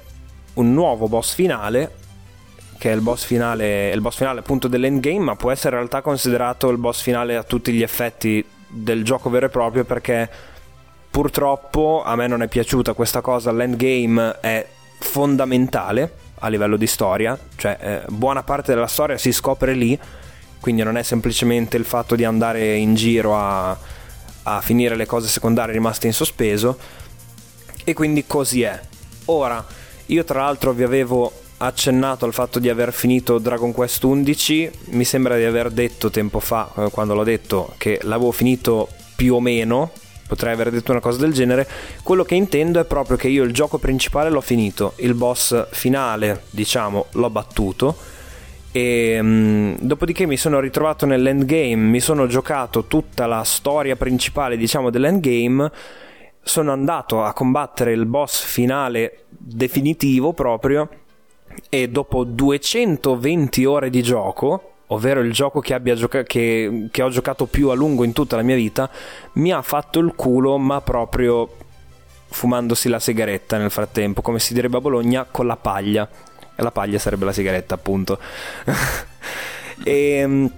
un nuovo boss finale che è il boss finale, il boss finale appunto dell'endgame, ma può essere in realtà considerato il boss finale a tutti gli effetti del gioco vero e proprio perché purtroppo a me non è piaciuta questa cosa, l'endgame è fondamentale a livello di storia, cioè eh, buona parte della storia si scopre lì, quindi non è semplicemente il fatto di andare in giro a, a finire le cose secondarie rimaste in sospeso e quindi così è. Ora, io tra l'altro vi avevo accennato al fatto di aver finito Dragon Quest 11, mi sembra di aver detto tempo fa, eh, quando l'ho detto, che l'avevo finito più o meno, potrei aver detto una cosa del genere. Quello che intendo è proprio che io il gioco principale l'ho finito, il boss finale, diciamo, l'ho battuto. E um, dopodiché mi sono ritrovato nell'endgame, mi sono giocato tutta la storia principale, diciamo, dell'endgame. Sono andato a combattere il boss finale definitivo proprio. E dopo 220 ore di gioco, ovvero il gioco che, gioca- che, che ho giocato più a lungo in tutta la mia vita, mi ha fatto il culo, ma proprio fumandosi la sigaretta nel frattempo, come si direbbe a Bologna, con la paglia. E la paglia sarebbe la sigaretta, appunto. e, (laughs) ehm,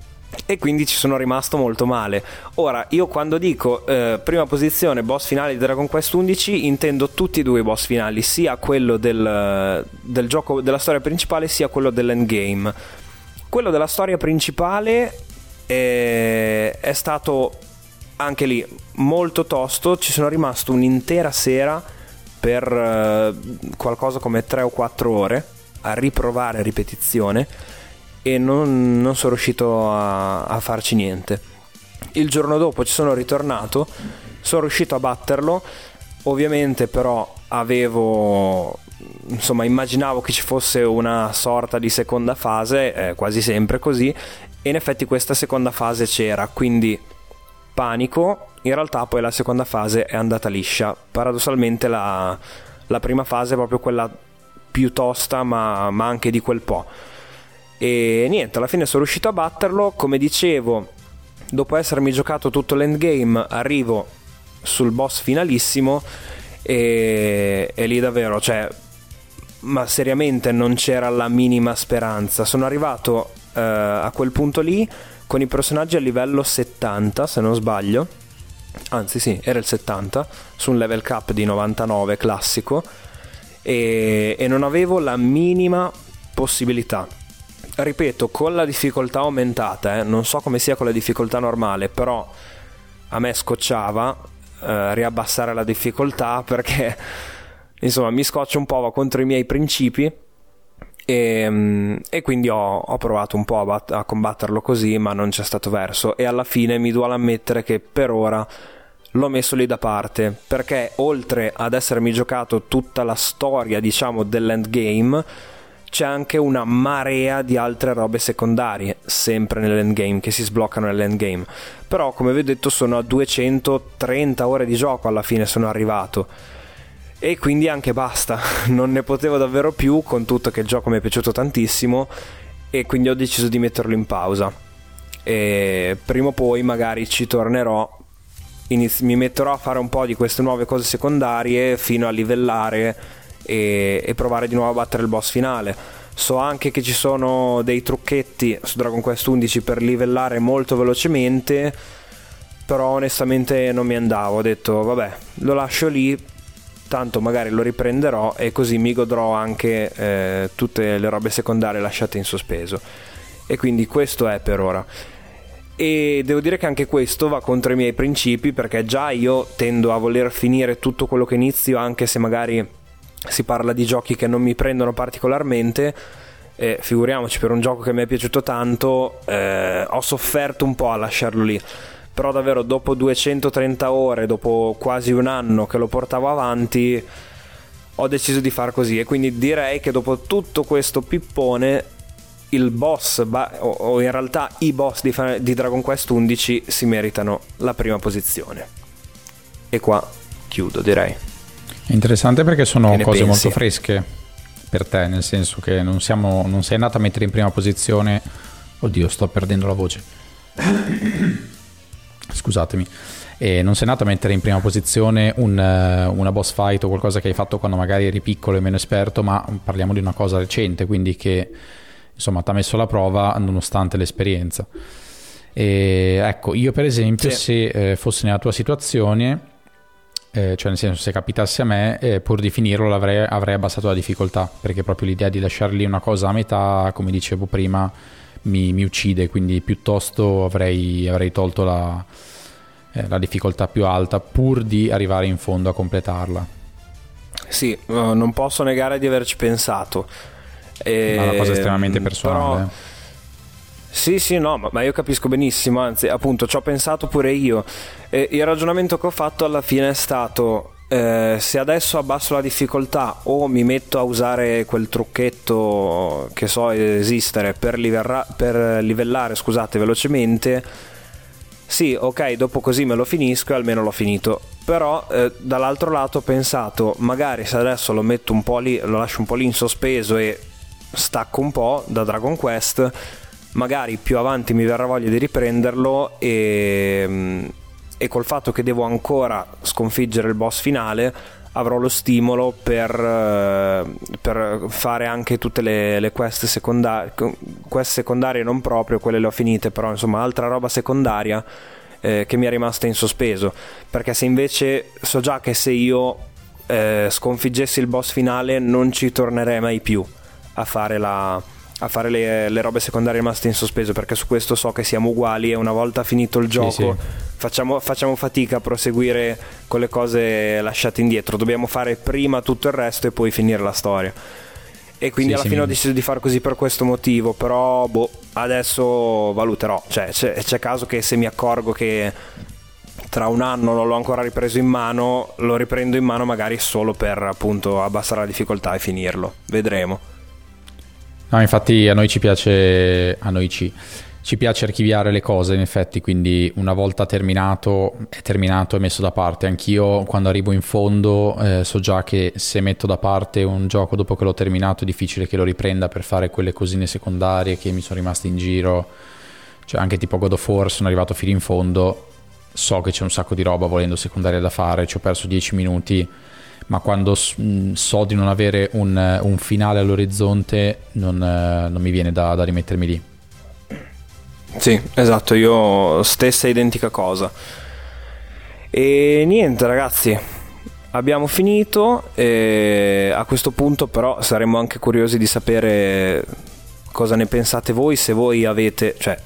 e, quindi ci sono rimasto molto male. Ora, io quando dico eh, prima posizione, boss finale di Dragon Quest 11, intendo tutti e due i boss finali, sia quello del, del gioco della storia principale, sia quello dell'endgame. Quello della storia principale è, è stato anche lì molto tosto, ci sono rimasto un'intera sera per uh, qualcosa come 3 o 4 ore a riprovare ripetizione e non, non sono riuscito a, a, farci niente. Il giorno dopo ci sono ritornato, sono riuscito a batterlo, ovviamente però avevo insomma immaginavo che ci fosse una sorta di seconda fase, eh, quasi sempre così, e in effetti questa seconda fase c'era, quindi panico, in realtà poi la seconda fase è andata liscia, paradossalmente la, la prima fase è proprio quella più tosta ma, ma anche di quel po'. E niente, alla fine sono riuscito a batterlo, come dicevo, dopo essermi giocato tutto l'endgame arrivo sul boss finalissimo e, e lì davvero, cioè, ma seriamente non c'era la minima speranza. Sono arrivato eh, a quel punto lì con i personaggi a livello 70, se non sbaglio. Anzi, sì, era il 70 su un level cap di 99 classico e, e non avevo la minima possibilità. Ripeto, con la difficoltà aumentata, eh, non so come sia con la difficoltà normale, però a me scocciava eh, riabbassare la difficoltà (laughs) perché insomma mi scoccia un po', va contro i miei principi e, mm, e quindi ho, ho, provato un po' a, bat- a, combatterlo così, ma non c'è stato verso. E alla fine mi duole ammettere che per ora l'ho messo lì da parte perché oltre ad essermi giocato tutta la storia, diciamo, dell'endgame c'è anche una marea di altre robe secondarie, sempre nell'endgame, che si sbloccano nell'endgame. Però, come vi ho detto, sono a 230 ore di gioco alla fine sono arrivato. E quindi anche basta, (laughs) non ne potevo davvero più, con tutto che il gioco mi è piaciuto tantissimo, e quindi ho deciso di metterlo in pausa. E prima o poi magari ci tornerò, iniz- mi metterò a fare un po' di queste nuove cose secondarie fino a livellare e, e provare di nuovo a battere il boss finale. So anche che ci sono dei trucchetti su Dragon Quest 11 per livellare molto velocemente, però onestamente non mi andavo. Ho detto, vabbè, lo lascio lì, tanto magari lo riprenderò e così mi godrò anche eh, tutte le robe secondarie lasciate in sospeso. E quindi questo è per ora. E devo dire che anche questo va contro i miei principi perché già io tendo a voler finire tutto quello che inizio anche se magari si parla di giochi che non mi prendono particolarmente. E figuriamoci, per un gioco che mi è piaciuto tanto, eh, ho sofferto un po' a lasciarlo lì. Però davvero dopo 230 ore, dopo quasi un anno che lo portavo avanti, ho deciso di far così. E quindi direi che dopo tutto questo pippone, il boss, o in realtà i boss di, Dragon Quest 11 si meritano la prima posizione. E qua chiudo, direi. È interessante perché sono cose pensi? molto fresche per te, nel senso che non, siamo, non sei andato a mettere in prima posizione. Oddio, sto perdendo la voce. Scusatemi. E non sei andato a mettere in prima posizione un, uh, una boss fight o qualcosa che hai fatto quando magari eri piccolo e meno esperto, ma parliamo di una cosa recente, quindi che insomma ti ha messo alla prova nonostante l'esperienza. E, ecco, io per esempio, sì. se eh, fossi nella tua situazione, eh, cioè nel senso se capitasse a me eh, pur di finirlo avrei, abbassato la difficoltà perché proprio l'idea di lasciare lì una cosa a metà come dicevo prima mi, mi uccide quindi piuttosto avrei, avrei tolto la, eh, la, difficoltà più alta pur di arrivare in fondo a completarla. Sì non posso negare di averci pensato. È una cosa estremamente ehm, personale però sì, sì, no, ma io capisco benissimo, anzi, appunto, ci ho pensato pure io. E il ragionamento che ho fatto alla fine è stato eh, se adesso abbasso la difficoltà o mi metto a usare quel trucchetto che so esistere per, liverra- per livellare scusate, velocemente, sì, ok, dopo così me lo finisco e almeno l'ho finito. Però eh, dall'altro lato ho pensato, magari se adesso lo metto un po' lì, lo lascio un po' lì in sospeso e stacco un po' da Dragon Quest magari più avanti mi verrà voglia di riprenderlo e, e col fatto che devo ancora sconfiggere il boss finale avrò lo stimolo per, eh, per fare anche tutte le, le quest, secondar- quest secondarie non proprio, quelle le ho finite, però insomma altra roba secondaria eh, che mi è rimasta in sospeso, perché se invece so già che se io eh, sconfiggessi il boss finale non ci tornerei mai più a fare la, a fare le, le, robe secondarie rimaste in sospeso perché su questo so che siamo uguali e una volta finito il gioco sì, sì. Facciamo, facciamo, fatica a proseguire con le cose lasciate indietro dobbiamo fare prima tutto il resto e poi finire la storia E quindi Sì, alla fine ho deciso di fare così per questo motivo, però boh, adesso valuterò, cioè c'è, c'è caso che se mi accorgo che tra un anno non l'ho ancora ripreso in mano, lo riprendo in mano magari solo per appunto abbassare la difficoltà e finirlo, vedremo. No, infatti a noi ci piace, a noi ci, ci piace archiviare le cose, in effetti, quindi una volta terminato, è terminato e messo da parte. Anch'io quando arrivo in fondo eh, so già che se metto da parte un gioco dopo che l'ho terminato è difficile che lo riprenda per fare quelle cosine secondarie che mi sono rimaste in giro. Cioè anche tipo God of War sono arrivato fino in fondo, so che c'è un sacco di roba volendo secondaria da fare, ci ho perso 10 minuti ma quando mh, so di non avere un, eh, un finale all'orizzonte non, eh, non mi viene da, da rimettermi lì. Sì, esatto, io stessa identica cosa. E niente ragazzi, abbiamo finito a questo punto però saremmo anche curiosi di sapere cosa ne pensate voi, se voi avete, cioè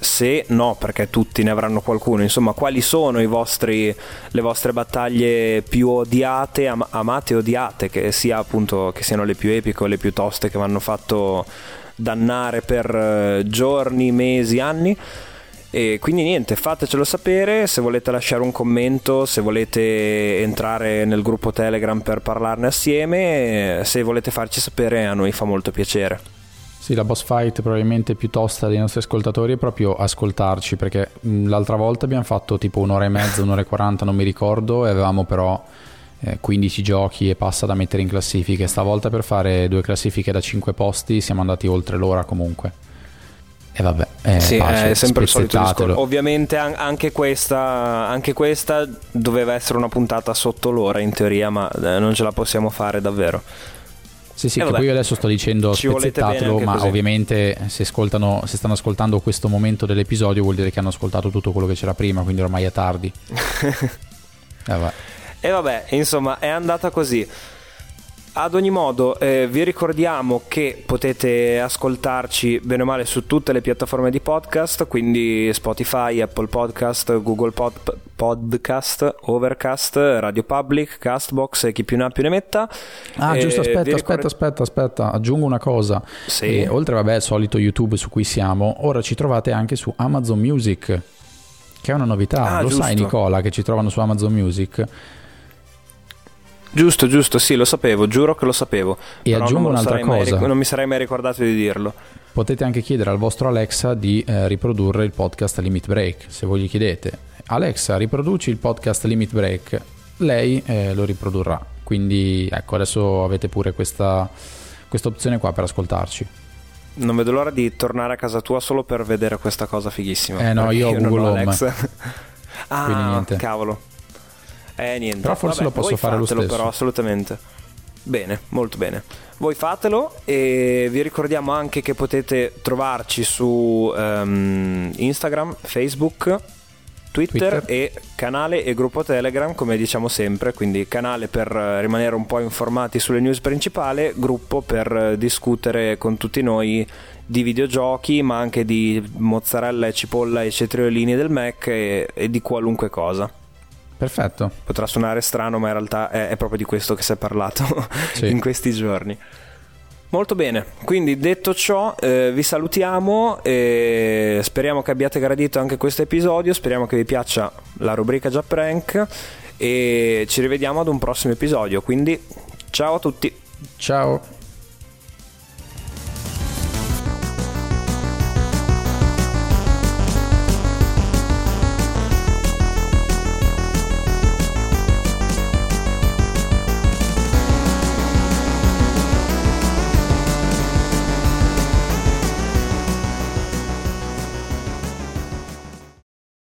se no, perché tutti ne avranno qualcuno, insomma, quali sono vostri, le vostre battaglie più odiate, am- amate e odiate, che sia appunto che siano le più epiche o le più toste che mi hanno fatto dannare per eh, giorni, mesi, anni. E quindi niente, fatecelo sapere se volete lasciare un commento, se volete entrare nel gruppo Telegram per parlarne assieme, se volete farci sapere a noi fa molto piacere. Sì, la boss fight probabilmente più tosta dei nostri ascoltatori è proprio ascoltarci, perché mh, l'altra volta abbiamo fatto tipo un'ora e mezza, un'ora e quaranta, non mi ricordo, e avevamo però eh, 15 giochi e passa da mettere in classifiche. Stavolta per fare due classifiche da 5 posti siamo andati oltre l'ora comunque. E vabbè, eh, sì, pace, è sempre il solito discorso. Ovviamente an- anche, questa, anche questa doveva essere una puntata sotto l'ora in teoria, ma eh, non ce la possiamo fare davvero. Sì, sì, Eh, che vabbè. poi io adesso sto dicendo Ci spezzettatelo, ma così. ovviamente se, ascoltano, se stanno ascoltando questo momento dell'episodio vuol dire che hanno ascoltato tutto quello che c'era prima, quindi ormai è tardi. (laughs) Eh, vabbè. E vabbè, insomma, è andata così. Ad ogni modo, eh, vi ricordiamo che potete ascoltarci bene o male su tutte le piattaforme di podcast, quindi Spotify, Apple Podcast, Google Pod- Podcast, Overcast, Radio Public, Castbox e chi più ne ha più ne metta. Ah, Eh, giusto, aspetta, vi ricord- aspetta, aspetta, aspetta, aggiungo una cosa. Sì. Eh, oltre, vabbè, al solito YouTube su cui siamo, ora ci trovate anche su Amazon Music, che è una novità. Ah, Lo giusto. sai, Nicola, che ci trovano su Amazon Music? Giusto, giusto, sì, lo sapevo, giuro che lo sapevo. E aggiungo un'altra mai cosa. ric- non mi sarei mai ricordato di dirlo. Potete anche chiedere al vostro Alexa di eh, riprodurre il podcast Limit Break. Se voi gli chiedete, Alexa, riproduci il podcast Limit Break, lei eh, lo riprodurrà. Quindi ecco, adesso avete pure questa, questa opzione qua per ascoltarci. Non vedo l'ora di tornare a casa tua solo per vedere questa cosa fighissima. Eh no, io ho Google Home. Quindi (laughs) ah, niente. cavolo. Eh, niente. Però forse Vabbè, lo posso fare lo fatelo stesso. però, assolutamente. Bene, molto bene. Voi fatelo e vi ricordiamo anche che potete trovarci su ehm, Instagram, Facebook, Twitter, Twitter. e canale e gruppo Telegram, come diciamo sempre, quindi canale per rimanere un po' informati sulle news principali, gruppo per discutere con tutti noi di videogiochi, ma anche di mozzarella e cipolla e cetriolini del Mac e, e di qualunque cosa. Perfetto. Potrà suonare strano, ma in realtà è, è proprio di questo che si è parlato (laughs) Sì. in questi giorni. Molto bene, quindi detto ciò eh, vi salutiamo e speriamo che abbiate gradito anche questo episodio, speriamo che vi piaccia la rubrica già prank e ci rivediamo ad un prossimo episodio, quindi ciao a tutti. Ciao.